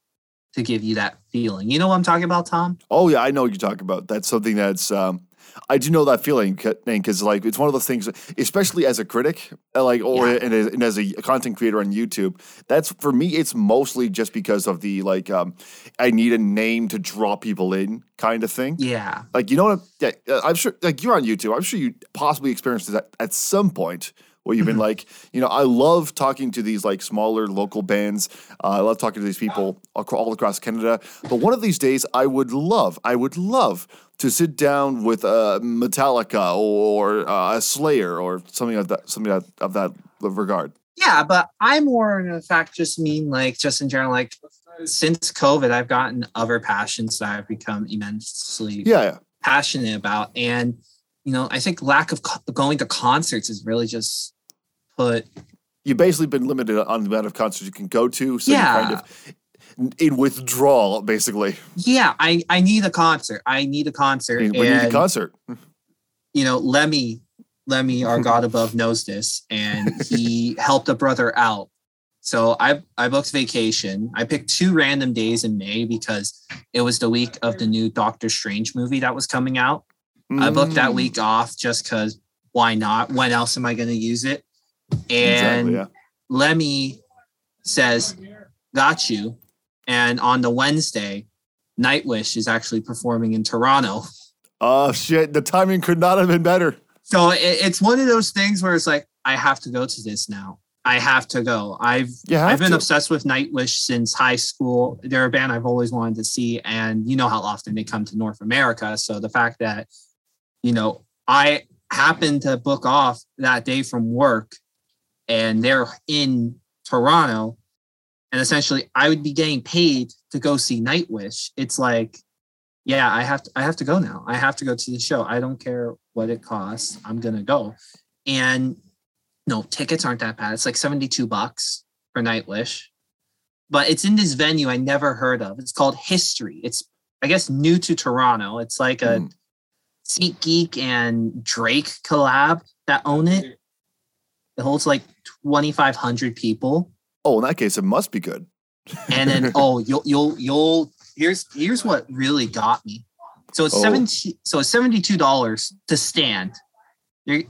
to give you that feeling. You know what I'm talking about Tom? Oh yeah, I know what you're talking about. That's something that's um, I do know that feeling because like it's one of those things, especially as a critic, uh, like or Yeah. and, as, and as a content creator on YouTube. That's for me. It's mostly just because of the like um, I need a name to draw people in kind of thing. yeah Like you know what? Yeah, uh, I'm sure. Like you're on YouTube. I'm sure you possibly experienced that at some point where you've been like, you know, I love talking to these like smaller local bands. Uh, I love talking to these people all across Canada. But one of these days, I would love, I would love to sit down with a Metallica or uh, a Slayer or something of that, something of, that regard. Yeah, but I more in fact just mean like just in general, like since COVID, I've gotten other passions that I've become immensely Yeah, yeah. passionate about. And, you know, I think lack of co- going to concerts is really just put, You've basically been limited on the amount of concerts you can go to. So Yeah. you're kind of in withdrawal, basically. yeah, I, I need a concert. I need a concert. We need a and, concert. You know, Lemmy, Lemmy, our God above knows this, and he (laughs) helped a brother out. So I I booked vacation. I picked two random days in May because it was the week of the new Doctor Strange movie that was coming out. I booked that Mm. week off just because why not? When else am I going to use it? And Exactly, yeah. Lemmy says, Got you. And on the Wednesday, Nightwish is actually performing in Toronto. Oh shit! The timing could not have been better. So it, it's one of those things where it's like, I have to go to this now. I have to go. I've I've been to. obsessed with Nightwish since high school. They're a band I've always wanted to see, and you know how often they come to North America. So the fact that, you know, I happened to book off that day from work, and they're in Toronto, and essentially I would be getting paid to go see Nightwish. It's like, yeah, I have to, I have to go now. I have to go to the show. I don't care what it costs. I'm gonna go, and no tickets aren't that bad. It's like 72 bucks for Nightwish. But it's in this venue I never heard of. It's called History. It's I guess new to Toronto. It's like a Mm. SeatGeek and Drake collab that own it. It holds like 2,500 people. Oh, in that case, it must be good. and then (laughs) oh you'll you'll you'll here's here's what really got me. So it's Oh. 70 so it's $72 to stand. There,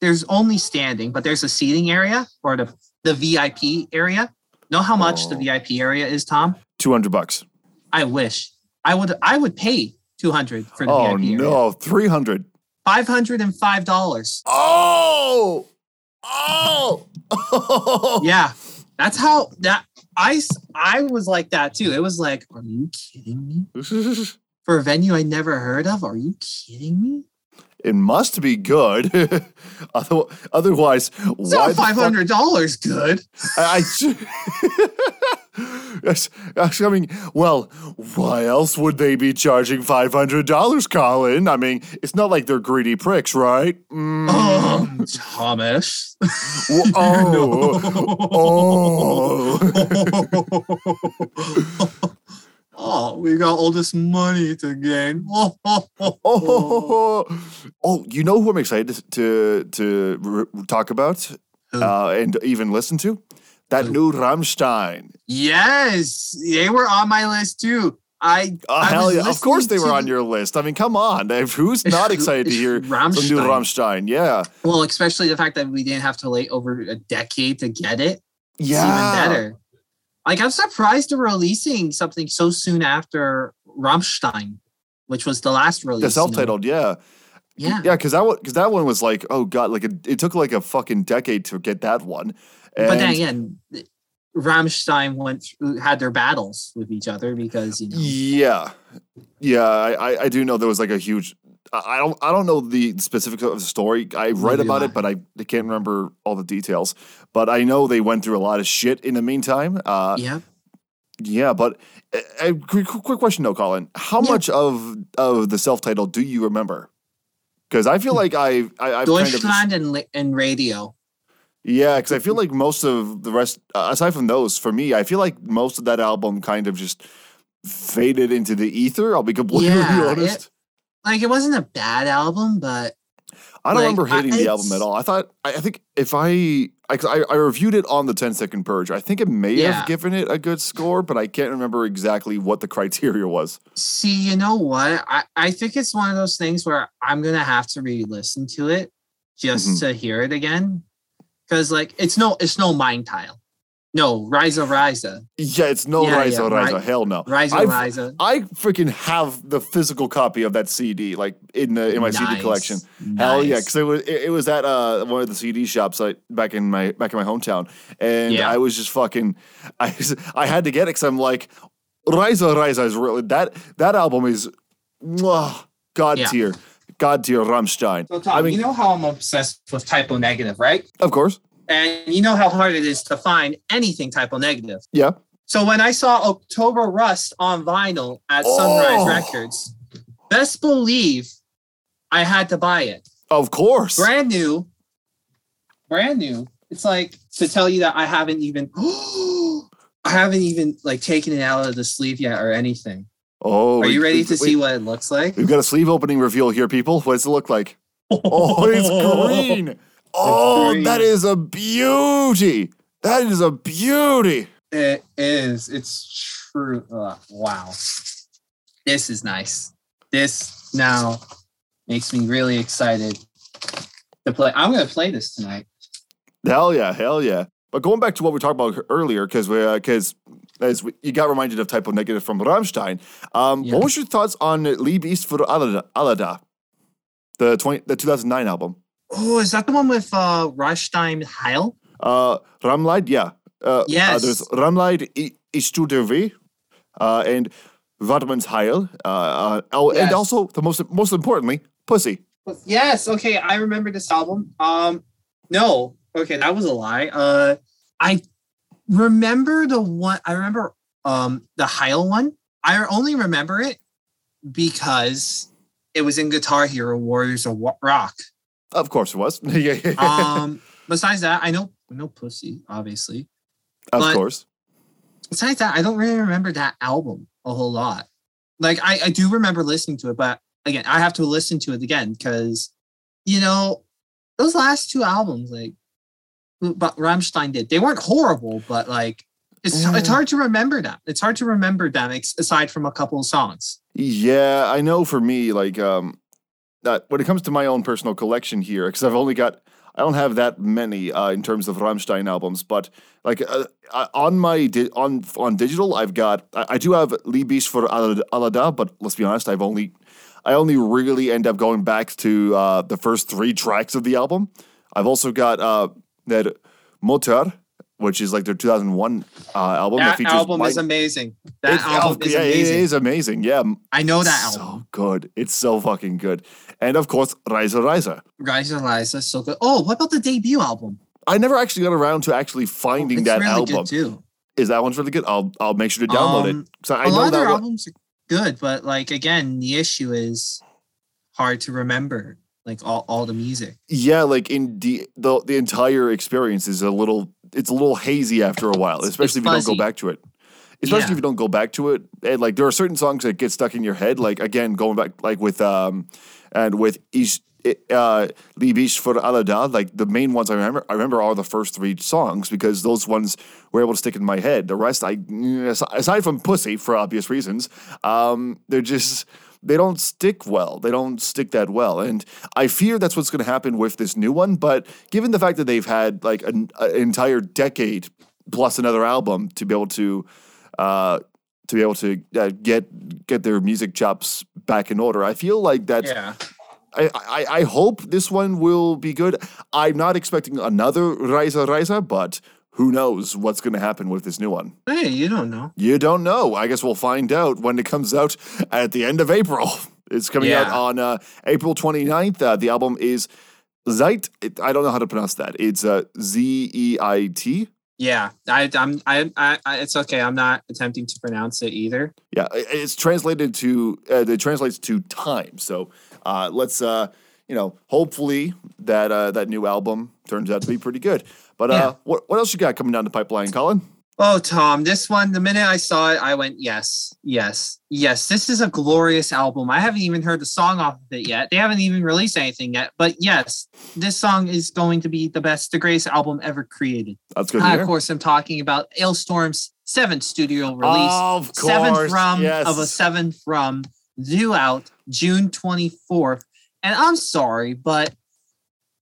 there's only standing, but there's a seating area or the the VIP area. Know how much the Oh. VIP area is, Tom? 200 bucks. I wish. I would I would pay 200 for the Oh VIP area. no, 300. $505. Oh! Oh! (laughs) Yeah. That's how that I I was like that too. It was like, are you kidding me? (laughs) For a venue I never heard of? Are you kidding me? it must be good. (laughs) Otherwise, It's why not five hundred dollars good. I, I (laughs) (gasps) I mean, well, why else would they be charging five hundred dollars, Colin? I mean, it's not like they're greedy pricks, right? Mm. Um, Thomas. W- (laughs) oh, oh. (laughs) oh, we got all this money to gain. Oh, oh, oh, Oh, oh, you know who I'm excited to to r- talk about uh, and even listen to? That new Rammstein. Yes, they were on my list too. I, Oh, I hell yeah. Of course they were on your list. I mean, come on. Who's (laughs) not excited to hear some new Rammstein. Rammstein? Yeah. Well, especially the fact that we didn't have to wait over a decade to get it. It's Yeah. even better. Like I'm surprised they're releasing something so soon after Rammstein, which was the last release. The you know? self-titled, yeah. Yeah. Yeah, because that one because that one was like, oh god, like it, it took like a fucking decade to get that one. And But then again, Rammstein went through, had their battles with each other because you know. Yeah, yeah, I, I, I do know there was like a huge. I I don't I don't know the specifics of the story. I read about do it, but I, I can't remember all the details. But I know they went through a lot of shit in the meantime. Uh, Yeah. yeah, but uh, uh, quick, quick question though, Colin. How Yeah. much of of the self title do you remember? Because I feel like I, I I've kind of Deutschland and and radio. yeah, because I feel like most of the rest, uh, aside from those, for me, I feel like most of that album kind of just faded into the ether. I'll be completely Yeah, honest. it- Like it wasn't a bad album, but I don't like, remember I- hating the album at all. I thought, I, I think if I, I, I, I reviewed it on the 10 second purge, I think it may Yeah. have given it a good score, but I can't remember exactly what the criteria was. see, you know what? I, I think it's one of those things where I'm gonna have to re-listen to it just Mhm. to hear it again. Cause like it's no it's no mind tile. No, Reise Reise. Yeah, it's no Yeah, Rise yeah, or Rise. right. Hell no. Reise I've- Reise. I freaking have the physical copy of that CD, like in the in my CD Nice, collection. Hell yeah, because it was it, it was at uh, one of the CD shops like, back in my back in my hometown, and Yeah. I was just fucking, I (laughs) I had to get it because I'm like, Reise Reise is really that that album is, mwah, god Yeah. tier, god tier Rammstein. So Tom, I mean, you know how I'm obsessed with Type O Negative, right? of course, And you know how hard it is to find anything type typo negative. yeah. So when I saw October Rust on vinyl at Sunrise Oh. Records, best believe I had to buy it. Of course. Brand new. Brand new. It's like to tell you that I haven't even (gasps) I haven't even like taken it out of the sleeve yet or anything. Oh, Are you ready we- to see what it looks like? We've got a sleeve opening reveal here, people. What does it look like? (laughs) Oh, it's green. Oh, green. that is a beauty. That is a beauty. It is. It's true. Uh, wow. This is nice. This now makes me really excited to play. I'm going to play this tonight. Hell yeah, hell yeah. But going back to what we talked about earlier, because we because as we, you got reminded of Type O Negative from Rammstein. Um, Yeah. What was your thoughts on Liebe ist für alle, alle da, the twenty the two thousand nine album? Oh, is that the one with uh Rammstein Heil? Uh, Rammlied, yeah. Uh, uh, Yes. there's Rammlied I- ist du uh, and Waidmanns Heil. Uh, uh, oh, and also the most most importantly, Pussy. Yes. Okay, I remember this album. Um, no. Okay, that was a lie. Uh, I remember the one. I remember um the Heil one. I only remember it because it was in Guitar Hero Warriors of Rock. Of course it was. (laughs) yeah, yeah, Um, besides that, I know know Pussy, obviously. of but- course. Besides that, I don't really remember that album a whole lot. Like I, I do remember listening to it, but again, I have to listen to it again because you know those last two albums, like but Rammstein did, they weren't horrible, but like It's it's hard to remember them. It's hard to remember them ex- aside from a couple of songs. Yeah, I know for me, like, um, that when it comes to my own personal collection here, because I've only got, I don't have that many uh, in terms of Rammstein albums, but like uh, uh, on my di- on on digital, I've got, I, I do have Liebe ist für alle da, but let's be honest, I've only, I only really end up going back to uh, the first three tracks of the album. I've also got uh, that Mutter, which is like their 2001 uh, album. That features album Mike- is amazing. That It- album oh, is yeah, amazing. It is amazing. Yeah, I know that so album. good. It's so fucking good. And of course, Reise Reise. Rise of Liza, so good. Oh, what about the debut album? I never actually got around to actually finding it's that really album. too. Is that one's really good? I'll I'll make sure to download Um, it. So I a know lot of that their one. albums are good, but like again, the issue is hard to remember. Like all, all the music. Yeah, like in the, the the entire experience is a little it's a little hazy after a while, especially if you don't go back to it. Especially Yeah. if you don't go back to it. And like there are certain songs that get stuck in your head. Like again, going back like with um and with Ish uh Liebe ist für alle da, like the main ones I remember I remember are the first three songs because those ones were able to stick in my head. The rest I aside from Pussy for obvious reasons, um they're just they don't stick well. They don't stick that well. And I fear that's what's going to happen with this new one. But given the fact that they've had like an, an entire decade plus another album to be able to, uh, to be able to uh, get get their music chops back in order, I feel like that's. Yeah. I, I, I hope this one will be good. I'm not expecting another Reise Reise, but who knows what's going to happen with this new one. Hey, you don't know. You don't know. I guess we'll find out when it comes out at the end of April. (laughs) It's coming out on uh, April 29th. Uh, the album is Zeit. It, I don't know how to pronounce that. It's uh, Z E I T. Yeah, I, I'm, I, I, I, it's okay. I'm not attempting to pronounce it either. Yeah, it's translated to, uh, it translates to time. So uh, let's, uh, you know, hopefully that uh, that new album turns out to be pretty good. But uh, Yeah. what, what else you got coming down the pipeline, Colin? Oh, Tom, this one, the minute I saw it, I went, yes, yes, yes. This is a glorious album. I haven't even heard the song off of it yet. They haven't even released anything yet. But yes, this song is going to be the best, the greatest album ever created. That's good I, of course, I'm talking about Alestorm's seventh studio release. Of course. seventh rum yes. of a seventh rum due out June 24th. And I'm sorry, but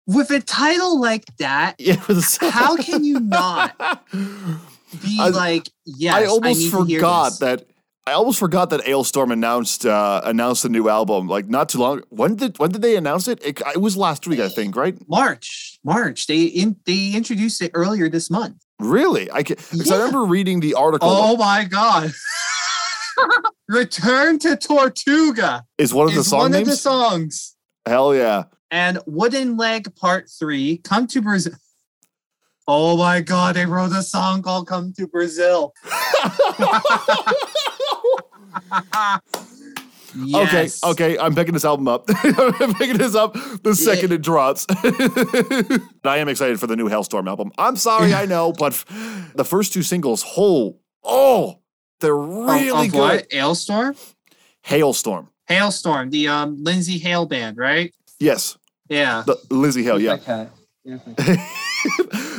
with a title like that, Yeah, (laughs) it was- how can you not (laughs) be I- like, yes, I almost hear forgot that. I almost forgot that Alestorm announced uh, announced a new album like not too long. When did when did they announce it? It, it was last week, I think, right? March, March. They in, they introduced it earlier this month. Really? I can, because I remember reading the article. Oh my god. (laughs) Return to Tortuga is one of the song one names? of the songs. Hell yeah! And Wooden Leg Part 3, Come to Brazil. Oh my god, they wrote a song called Come to Brazil. (laughs) (laughs) Okay, Yes. okay, I'm picking this album up. (laughs) I'm picking this up the second it drops. I am excited for the new Halestorm album. I'm sorry, I know, but f- the first two singles, whole, oh, they're really of good. what? Halestorm? Halestorm, Halestorm, the um Lindsay Hale band, right? yes, Yeah. the Lzzy Hale, yeah. Okay.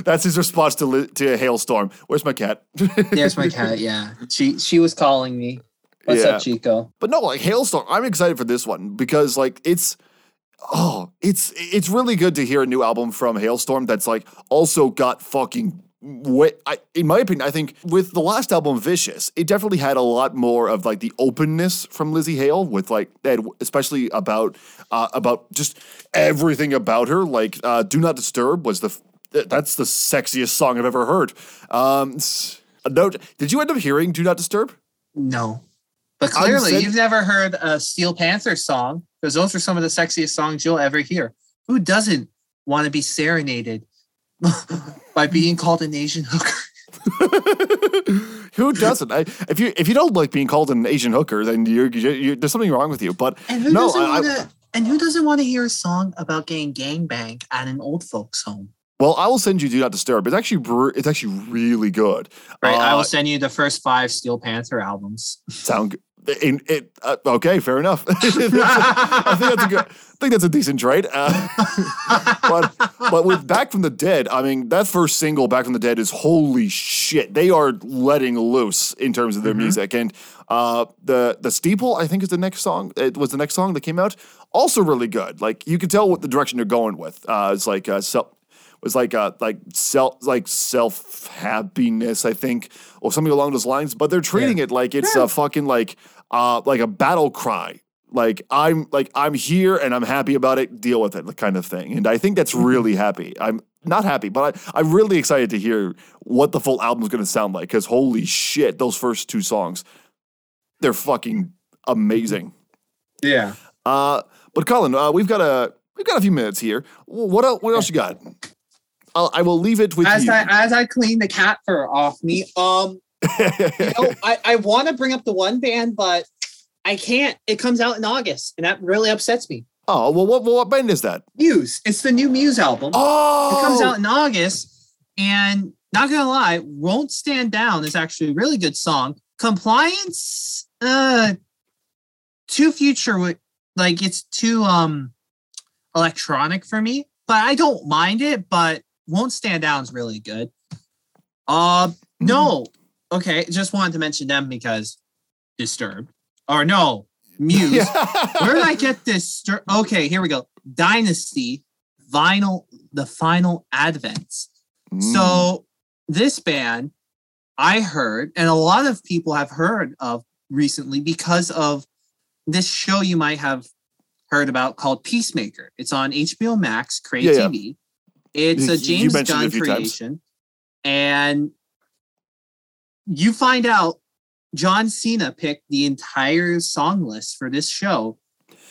That's his response to li- to Halestorm. Where's my cat? (laughs) There's my cat, yeah. She she was calling me. What's Yeah. up, Chico? But no, like Halestorm, I'm excited for this one because like it's oh, it's it's really good to hear a new album from Halestorm that's like also got fucking way I, in my opinion, I think with the last album, Vicious, it definitely had a lot more of like the openness from Lzzy Hale with like especially about uh, about just everything about her. Like uh, "Do Not Disturb" was the that's the sexiest song I've ever heard. Um, note: Did you end up hearing "Do Not Disturb"? No. But clearly, you've never heard a Steel Panther song because those are some of the sexiest songs you'll ever hear. Who doesn't want to be serenaded (laughs) by being called an Asian hooker? (laughs) Who doesn't? I, if you if you don't like being called an Asian hooker, then you're, you you there's something wrong with you. But And who no, doesn't want to? And who doesn't want to hear a song about getting gangbanged at an old folks' home? Well, I will send you "Do Not Disturb." It's actually br- it's actually really good. Right. I Uh, will send you the first five Steel Panther albums. sound g- In, it, uh, okay, fair enough. (laughs) I think that's a good. I think that's a decent trade. Uh, (laughs) but but with Back from the Dead, I mean that first single, Back from the Dead, is holy shit. They are letting loose in terms of their Mm-hmm. music, and uh, the the Steeple, I think, is the next song. It was the next song that came out. Also really good. Like you can tell what the direction they're going with. Uh, it's like uh, self was like uh like self like self happiness, I think, or something along those lines. But they're treating it like it's a fucking like uh like a battle cry. Like I'm like I'm here and I'm happy about it. Deal with it, kind of thing. And I think that's really happy. I'm not happy, but I, I'm really excited to hear what the full album is going to sound like. Because holy shit, those first two songs, they're fucking amazing. Yeah. Uh, but Colin, uh, we've got a we've got a few minutes here. What else? What else you got? I'll, I will leave it with As you. I as I clean the cat fur off me, um, you know, (laughs) I, I want to bring up the one band, but I can't. It comes out in August, and that really upsets me. oh well, what what band is that? Muse. It's the new Muse album. Oh, It comes out in August, and not gonna lie, "Won't Stand Down" is actually a really good song. Compliance, uh, too future, like it's too um electronic for me, but I don't mind it. But "Won't Stand Down" is really good. Uh, no, okay, just wanted to mention them because Disturbed, or no, Muse. (laughs) Where did I get this? Stir- okay, here we go. Dynazty, vinyl, the final advents. Mm. So this band, I heard, and a lot of people have heard of recently because of this show you might have heard about called Peacemaker. It's on HBO Max, Crave Yeah, yeah. It's a James it a Gunn few times. creation, and you find out John Cena picked the entire song list for this show,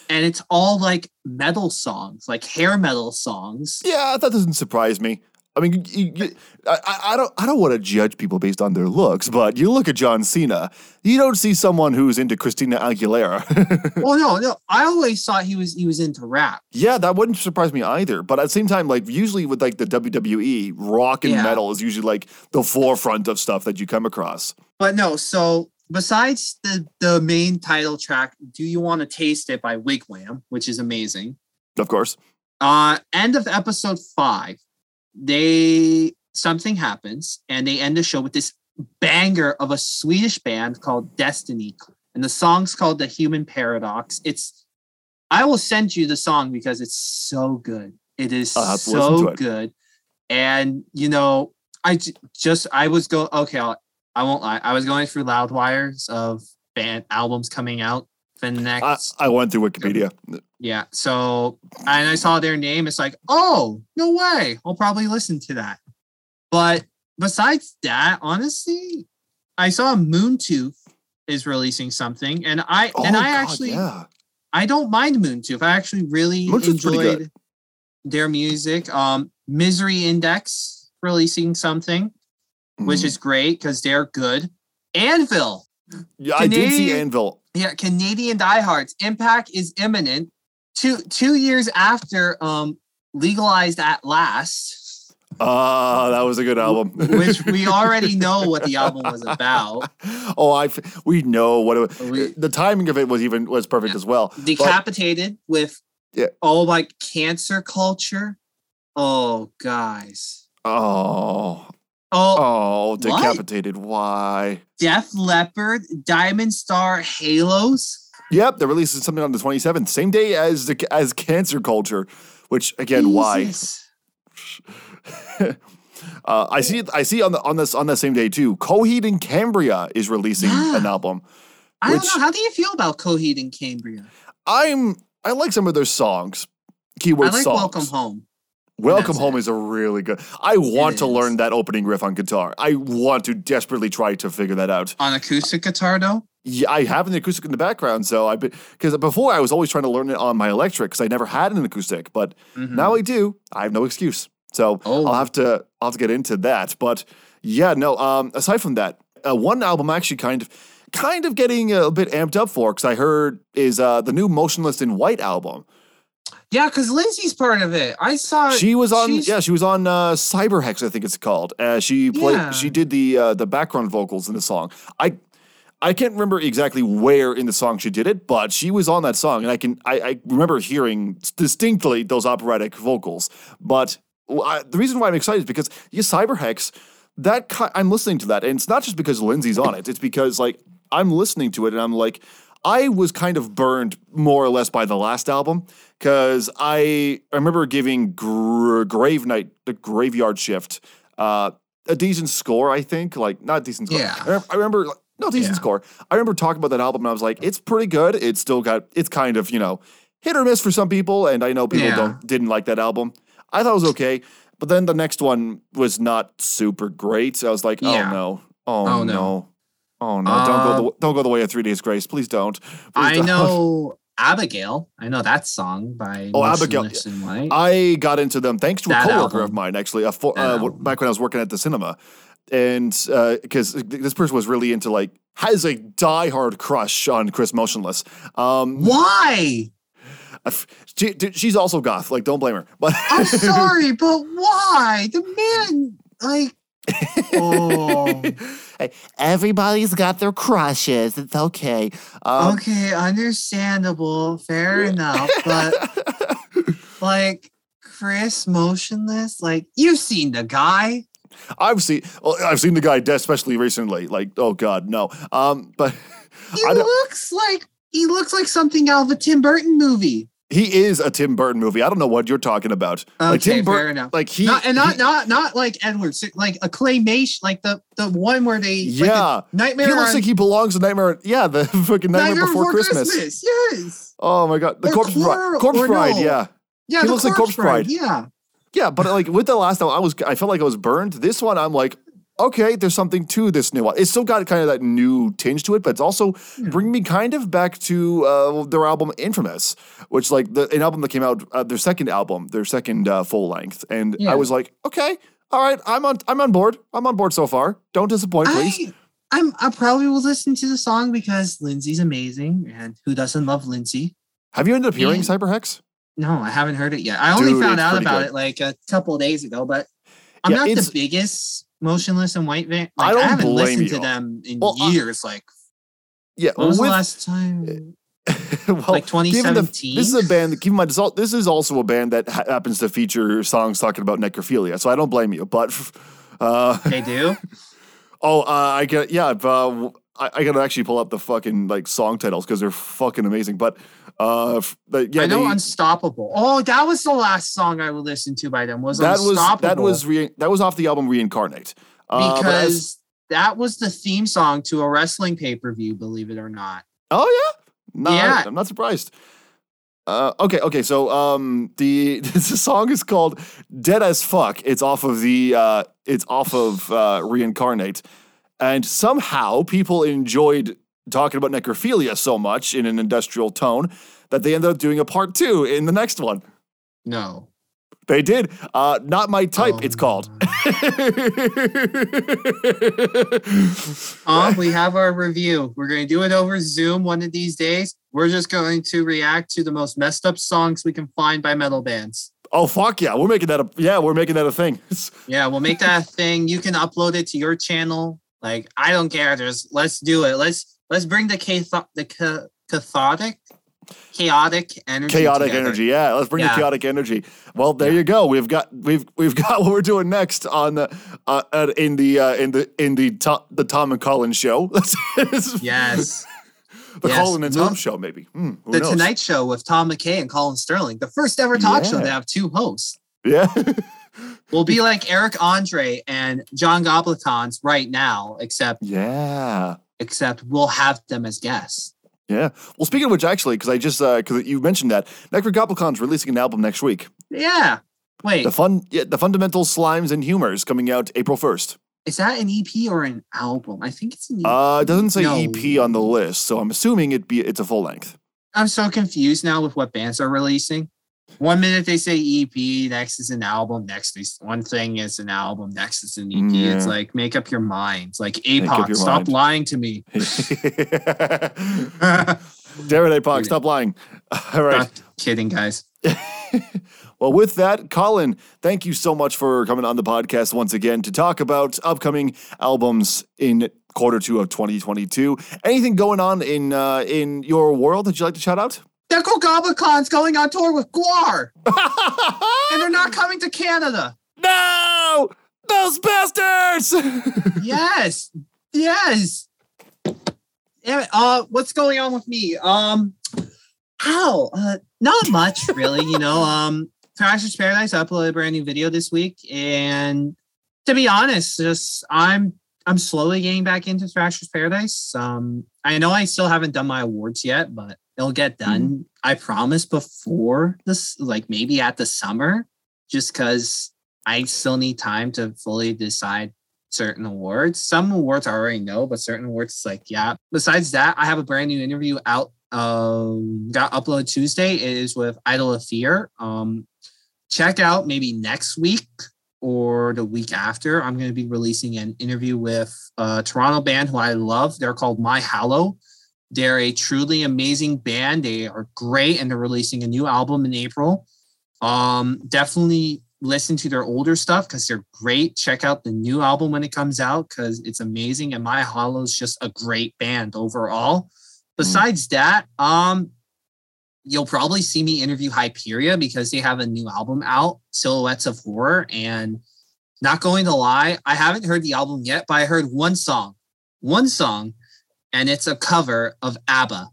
and it's all like metal songs, like hair metal songs. yeah, that doesn't surprise me. I mean, you, you, I, I- don't I don't want to judge people based on their looks, but you look at John Cena, you don't see someone who's into Christina Aguilera. (laughs) well, no, no, I always thought he was he was into rap. yeah, that wouldn't surprise me either. But at the same time, like usually with like the WWE, rock and Yeah. metal is usually like the forefront of stuff that you come across. But no, so besides the the main title track, "Do You Want to Taste It" by Wigwam, which is amazing. Of course. Uh, end of episode five, they something happens and they end the show with this banger of a Swedish band called Destiny, and the song's called "The Human Paradox." It's I will send you the song because it's so good. It is I'll have to listen to so it. good, and you know, I j- just I was go okay. I'll, I won't lie. I was going through loud wires of band albums coming out the next I went through Wikipedia. yeah. So, and I saw their name. It's like, oh, no way. I'll probably listen to that. But besides that, honestly, I saw Moontooth is releasing something, and I Oh, and I God, actually yeah. I don't mind Moontooth. I actually really Moontooth's enjoyed their music. Um, Misery Index releasing something, which Mhm. is great because they're good. Anvil, yeah, I did see Anvil. Yeah, Canadian diehards. Impact is imminent. Two two years after um legalized at last, Ah, that was a good album. which we (laughs) already know what the album was about. oh, I we know what it, We- the timing of it was even was perfect as well. But- Decapitated with Yeah. oh like cancer culture. Oh guys. oh, Oh, oh, what? decapitated. Why? Def Leppard, Diamond Star, Halos. Yep, they're releasing something on the twenty seventh, same day as the as Cancer Culture. Which again, why? (laughs) Uh, I see. I see on the on this on that same day too. Coheed and Cambria is releasing Yeah. an album. I don't Which- know. How do you feel about Coheed and Cambria? I'm. I like some of their songs. Keyword I like songs. Welcome Home. Welcome Home it. is a really good. I want to learn that opening riff on guitar. I want to desperately try to figure that out. On acoustic guitar though? Yeah, I have an acoustic in the background, so I because before I was always trying to learn it on my electric because I never had an acoustic, but now I do. I have no excuse, so Mm-hmm. Oh. I'll have to I'll have to get into that. But yeah, no. Um, aside from that, uh, one album actually kind of kind of getting a bit amped up for because I heard is uh, the new Motionless in White album. Yeah, because Lindsay's part of it. I saw She was on yeah, she was on uh, Cyberhex, I think it's called. Uh, she played Yeah. she did the uh, the background vocals in the song. I I can't remember exactly where in the song she did it, but she was on that song, and I can I, I remember hearing distinctly those operatic vocals. But I, the reason why I'm excited is because yeah, Cyberhex, that ki- I'm listening to that, and it's not just because Lindsay's on it. It's because like I'm listening to it, and I'm like, I was kind of burned more or less by the last album because I, I remember giving Gr- Grave Night, the Graveyard Shift, uh, a decent score. I think like not a decent score. Yeah. I remember, I remember like, no decent Yeah. score. I remember talking about that album, and I was like, it's pretty good. It's still got it's kind of you know hit or miss for some people, and I know people Yeah. don't didn't like that album. I thought it was okay, but then the next one was not super great. So I was like, oh Yeah. no, oh, Oh, no. no. Oh no! don't go Uh, the don't go the way of Three Days Grace. Please don't. Please I don't. know (laughs) Abigail. I know that song by Oh, Abigail. Motionless in White. I got into them thanks to a That coworker of mine, actually, a fo- uh, back when I was working at the cinema, and because this person was really into like has a diehard crush on Chris Motionless. Um, Why? she, she's also goth. Like, don't blame her. But I'm (laughs) sorry, but why? The man, like, (laughs) oh, everybody's got their crushes. It's okay. Um, okay, understandable, fair enough, but (laughs) like Chris Motionless, like you've seen the guy. I've seen well, I've seen the guy, especially recently. Like, oh god, no. Um, but (laughs) He I looks like he looks like something out of a Tim Burton movie. He is a Tim Burton movie. I don't know what you're talking about. like Okay, Tim fair Burton, enough. like he, not and not he- not not like Edward, like a claymation, like the the one where they like yeah. the Nightmare. he looks on- like he belongs in Nightmare. Yeah, the (laughs) fucking Nightmare, Nightmare Before, Christmas. Yes. Oh my god, the Or Corpse Bride. Cor- Corpse Bride. no. Yeah, Yeah, He the looks like Corpse Bride. Yeah. yeah. But like with the last one, I was I felt like I was burned. This one, I'm like, okay, there's something to this new one. It's still got kind of that new tinge to it, but it's also bringing me kind of back to uh, their album Infamous, which like the an album that came out uh, their second album, their second uh, full length, and Yeah. I was like, okay, all right, I'm on I'm on board. I'm on board so far. Don't disappoint, please. I, I'm I probably will listen to the song because Lindsay's amazing, and who doesn't love Lindsay? Have you ended up hearing Yeah. Cyberhex? No, I haven't heard it yet. I only Dude, found out about good. it like a couple of days ago, but I'm Yeah, not the biggest Motionless in White Van. I Like, I, don't haven't blame listened you. to them in Well, I- years. like, Yeah, when was with- the last time? (laughs) well, Like given the- 2017? this is a band. That keep in mind, this, this is also a band that ha- happens to feature songs talking about necrophilia. So I don't blame you. But uh, They do. (laughs) oh, uh, I get yeah. Uh, I, I gotta actually pull up the fucking like song titles because they're fucking amazing. But uh, but yeah, I know they- Unstoppable. Oh, that was the last song I would listen to by them. Was that was that was re- that was off the album Reincarnate. Uh, but as- because that was the theme song to a wrestling pay per view. Believe it or not. Oh yeah, no, Yeah. I'm not surprised. Uh, okay, okay. So um, the (laughs) the song is called "Dead as Fuck." It's off of the uh, it's off of uh, Reincarnate, and somehow people enjoyed talking about necrophilia so much in an industrial tone that they ended up doing a part two in the next one. No. They did. Uh, not my type. Oh it's called. Um, we (laughs) have our review. We're going to do it over Zoom one of these days. We're just going to react to the most messed up songs we can find by metal bands. oh fuck yeah, we're making that a yeah, we're making that a thing. (laughs) Yeah, we'll make that a thing. You can upload it to your channel. Like, I don't care. Just let's do it. Let's let's bring the catho- the ca- cathartic, chaotic energy. chaotic together. energy yeah let's bring the chaotic energy well there you go we've got we've we've got (laughs) what we're doing next on the uh, uh, in the uh, in the in the tom, the tom and colin show (laughs) Yes. (laughs) the yes. colin and tom show maybe who the knows? Tonight Show with Tom McKay and Colin Sterling, the first ever talk show to have two hosts. yeah We'll be like Eric Andre and John Goblikons right now, except yeah except we'll have them as guests. yeah well speaking of which actually because i just uh because you mentioned that Nekrogoblikon's releasing an album next week Yeah. Wait, the fun yeah the fundamental slimes and humors coming out april 1st is that an EP or an album? I think it's an EP. uh it doesn't say No. ep on the list so i'm assuming it be it's a full length I'm so confused now with what bands are releasing. One minute they say EP, next is an album, next is one thing is an album, next is an EP. It's like make up your minds. Like APOC, stop mind. lying to me. (laughs) Darren Apoc, stop lying. (laughs) All right. Not kidding, guys. (laughs) Well, with that, Colin, thank you so much for coming on the podcast once again to talk about upcoming albums in quarter two of 2022. Anything going on in uh, in your world that you'd like to shout out? Nekrogoblikon's going on tour with Gwar. (laughs) and they're not coming to Canada. No! Those bastards! (laughs) yes. Yes. Damn it. Uh, what's going on with me? Um, how? Uh, not much, really. you know, um, Thrasher's Paradise uploaded a brand new video this week, and to be honest, just I'm I'm slowly getting back into Thrasher's Paradise. Um, I know I still haven't done my awards yet, but it'll get done. Mm-hmm. I promise before this, like maybe at the summer, just because I still need time to fully decide certain awards. Some awards I already know, but certain awards, it's like yeah. Besides that, I have a brand new interview out. Um, got uploaded Tuesday. It is with Idol of Fear. Um, check out maybe next week or the week after. I'm going to be releasing an interview with a Toronto band who I love. They're called My Hollow. They're a truly amazing band. They are great, and they're releasing a new album in April. Um, definitely listen to their older stuff because they're great. Check out the new album when it comes out because it's amazing. And My Hollow is just a great band overall. Mm. Besides mm. that, um, you'll probably see me interview Hyperia because they have a new album out, Silhouettes of Horror. And not going to lie, I haven't heard the album yet, but I heard one song, one song, and it's a cover of ABBA.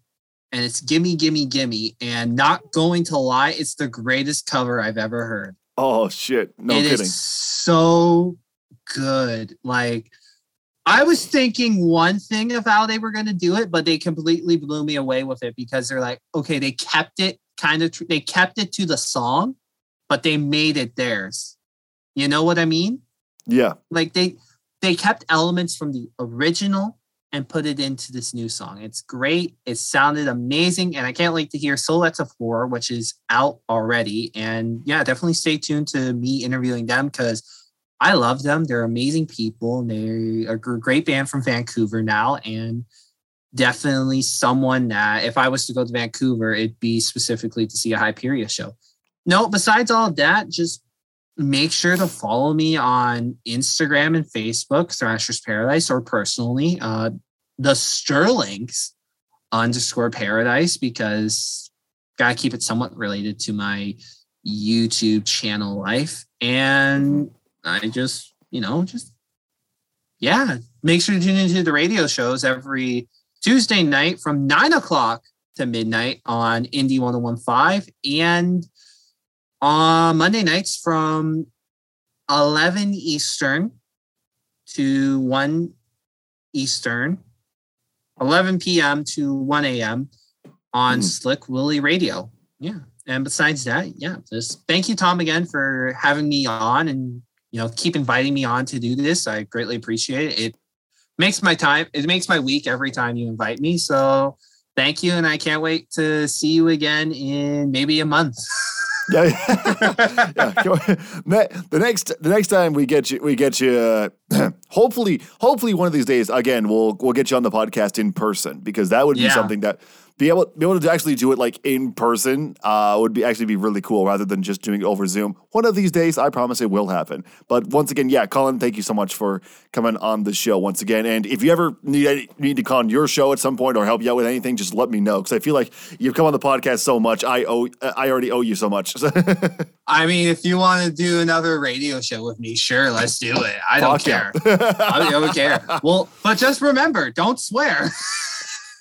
And it's Gimme, Gimme, Gimme. And not going to lie, it's the greatest cover I've ever heard. Oh, shit. No it kidding. It's so good. Like, I was thinking one thing of how they were going to do it, but they completely blew me away with it because they're like, okay, they kept it kind of, they kept it to the song, but they made it theirs. You know what I mean? Yeah. Like they, they kept elements from the original and put it into this new song. It's great. It sounded amazing. And I can't wait to hear Silhouettes of Horror, which is out already. And yeah, definitely stay tuned to me interviewing them because I love them. They're amazing people. They're a great band from Vancouver now, and definitely someone that if I was to go to Vancouver, it'd be specifically to see a Hyperia show. No, besides all that, just make sure to follow me on Instagram and Facebook, Thrasher's Paradise, or personally, uh, the Sterlings underscore Paradise, because gotta keep it somewhat related to my YouTube channel life. And I just, you know, just yeah, make sure to tune into the radio shows every Tuesday night from nine o'clock to midnight on Indie 1015 and on Monday nights from 11 Eastern to 1 Eastern, 11 p.m. to 1 a.m. on mm. Slick Willie Radio. Yeah. And besides that, yeah, just thank you, Tom, again for having me on and you know, keep inviting me on to do this. I greatly appreciate it. It makes my time, it makes my week every time you invite me. So thank you. And I can't wait to see you again in maybe a month. (laughs) yeah, yeah. (laughs) the next the next time we get you we get you uh, (clears throat) hopefully hopefully one of these days again we'll we'll get you on the podcast in person because that would be yeah. something that be able be able to actually do it like in person uh, would be actually be really cool rather than just doing it over Zoom. One of these days, I promise it will happen. But once again, yeah, Colin, thank you so much for coming on the show once again. And if you ever need need to call on your show at some point or help you out with anything, just let me know because I feel like you've come on the podcast so much. I owe I already owe you so much. (laughs) I mean, if you want to do another radio show with me, sure, let's do it. I don't Fuck care. Yeah. I don't care. (laughs) Well, but just remember, don't swear. (laughs)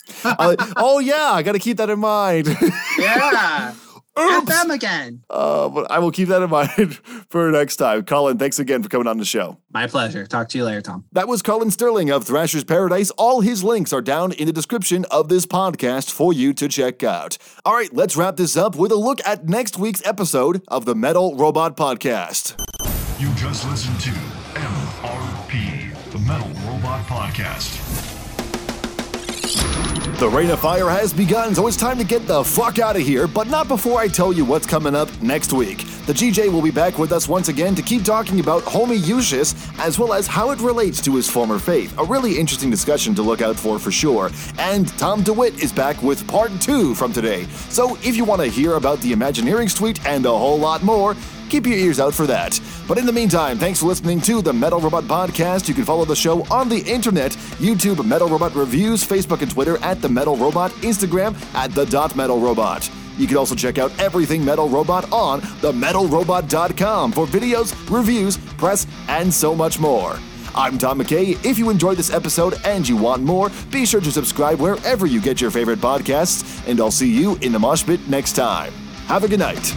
(laughs) uh, oh yeah, I got to keep that in mind. (laughs) yeah. Oops. them again. Uh, but I will keep that in mind (laughs) for next time. Colin, thanks again for coming on the show. My pleasure. Talk to you later, Tom. That was Colin Sterling of Thrasher's Paradise. All his links are down in the description of this podcast for you to check out. All right, let's wrap this up with a look at next week's episode of the Metal Robot Podcast. You just listened to MRP, the Metal Robot Podcast. The Reign of Fire has begun, so it's time to get the fuck out of here, but not before I tell you what's coming up next week. The GJ will be back with us once again to keep talking about Homie Ushis as well as how it relates to his former faith. A really interesting discussion to look out for for sure. And Tom de Wit is back with part two from today. So if you want to hear about the Imagineering Suite and a whole lot more, keep your ears out for that. But in the meantime, thanks for listening to the Metal Robot Podcast. You can follow the show on the internet, YouTube Metal Robot Reviews, Facebook and Twitter at The Metal Robot, Instagram at The Dot Metal Robot. You can also check out everything Metal Robot on themetalrobot.com for videos, reviews, press, and so much more. I'm Tom McKay. If you enjoyed this episode and you want more, be sure to subscribe wherever you get your favorite podcasts, and I'll see you in the mosh pit next time. Have a good night.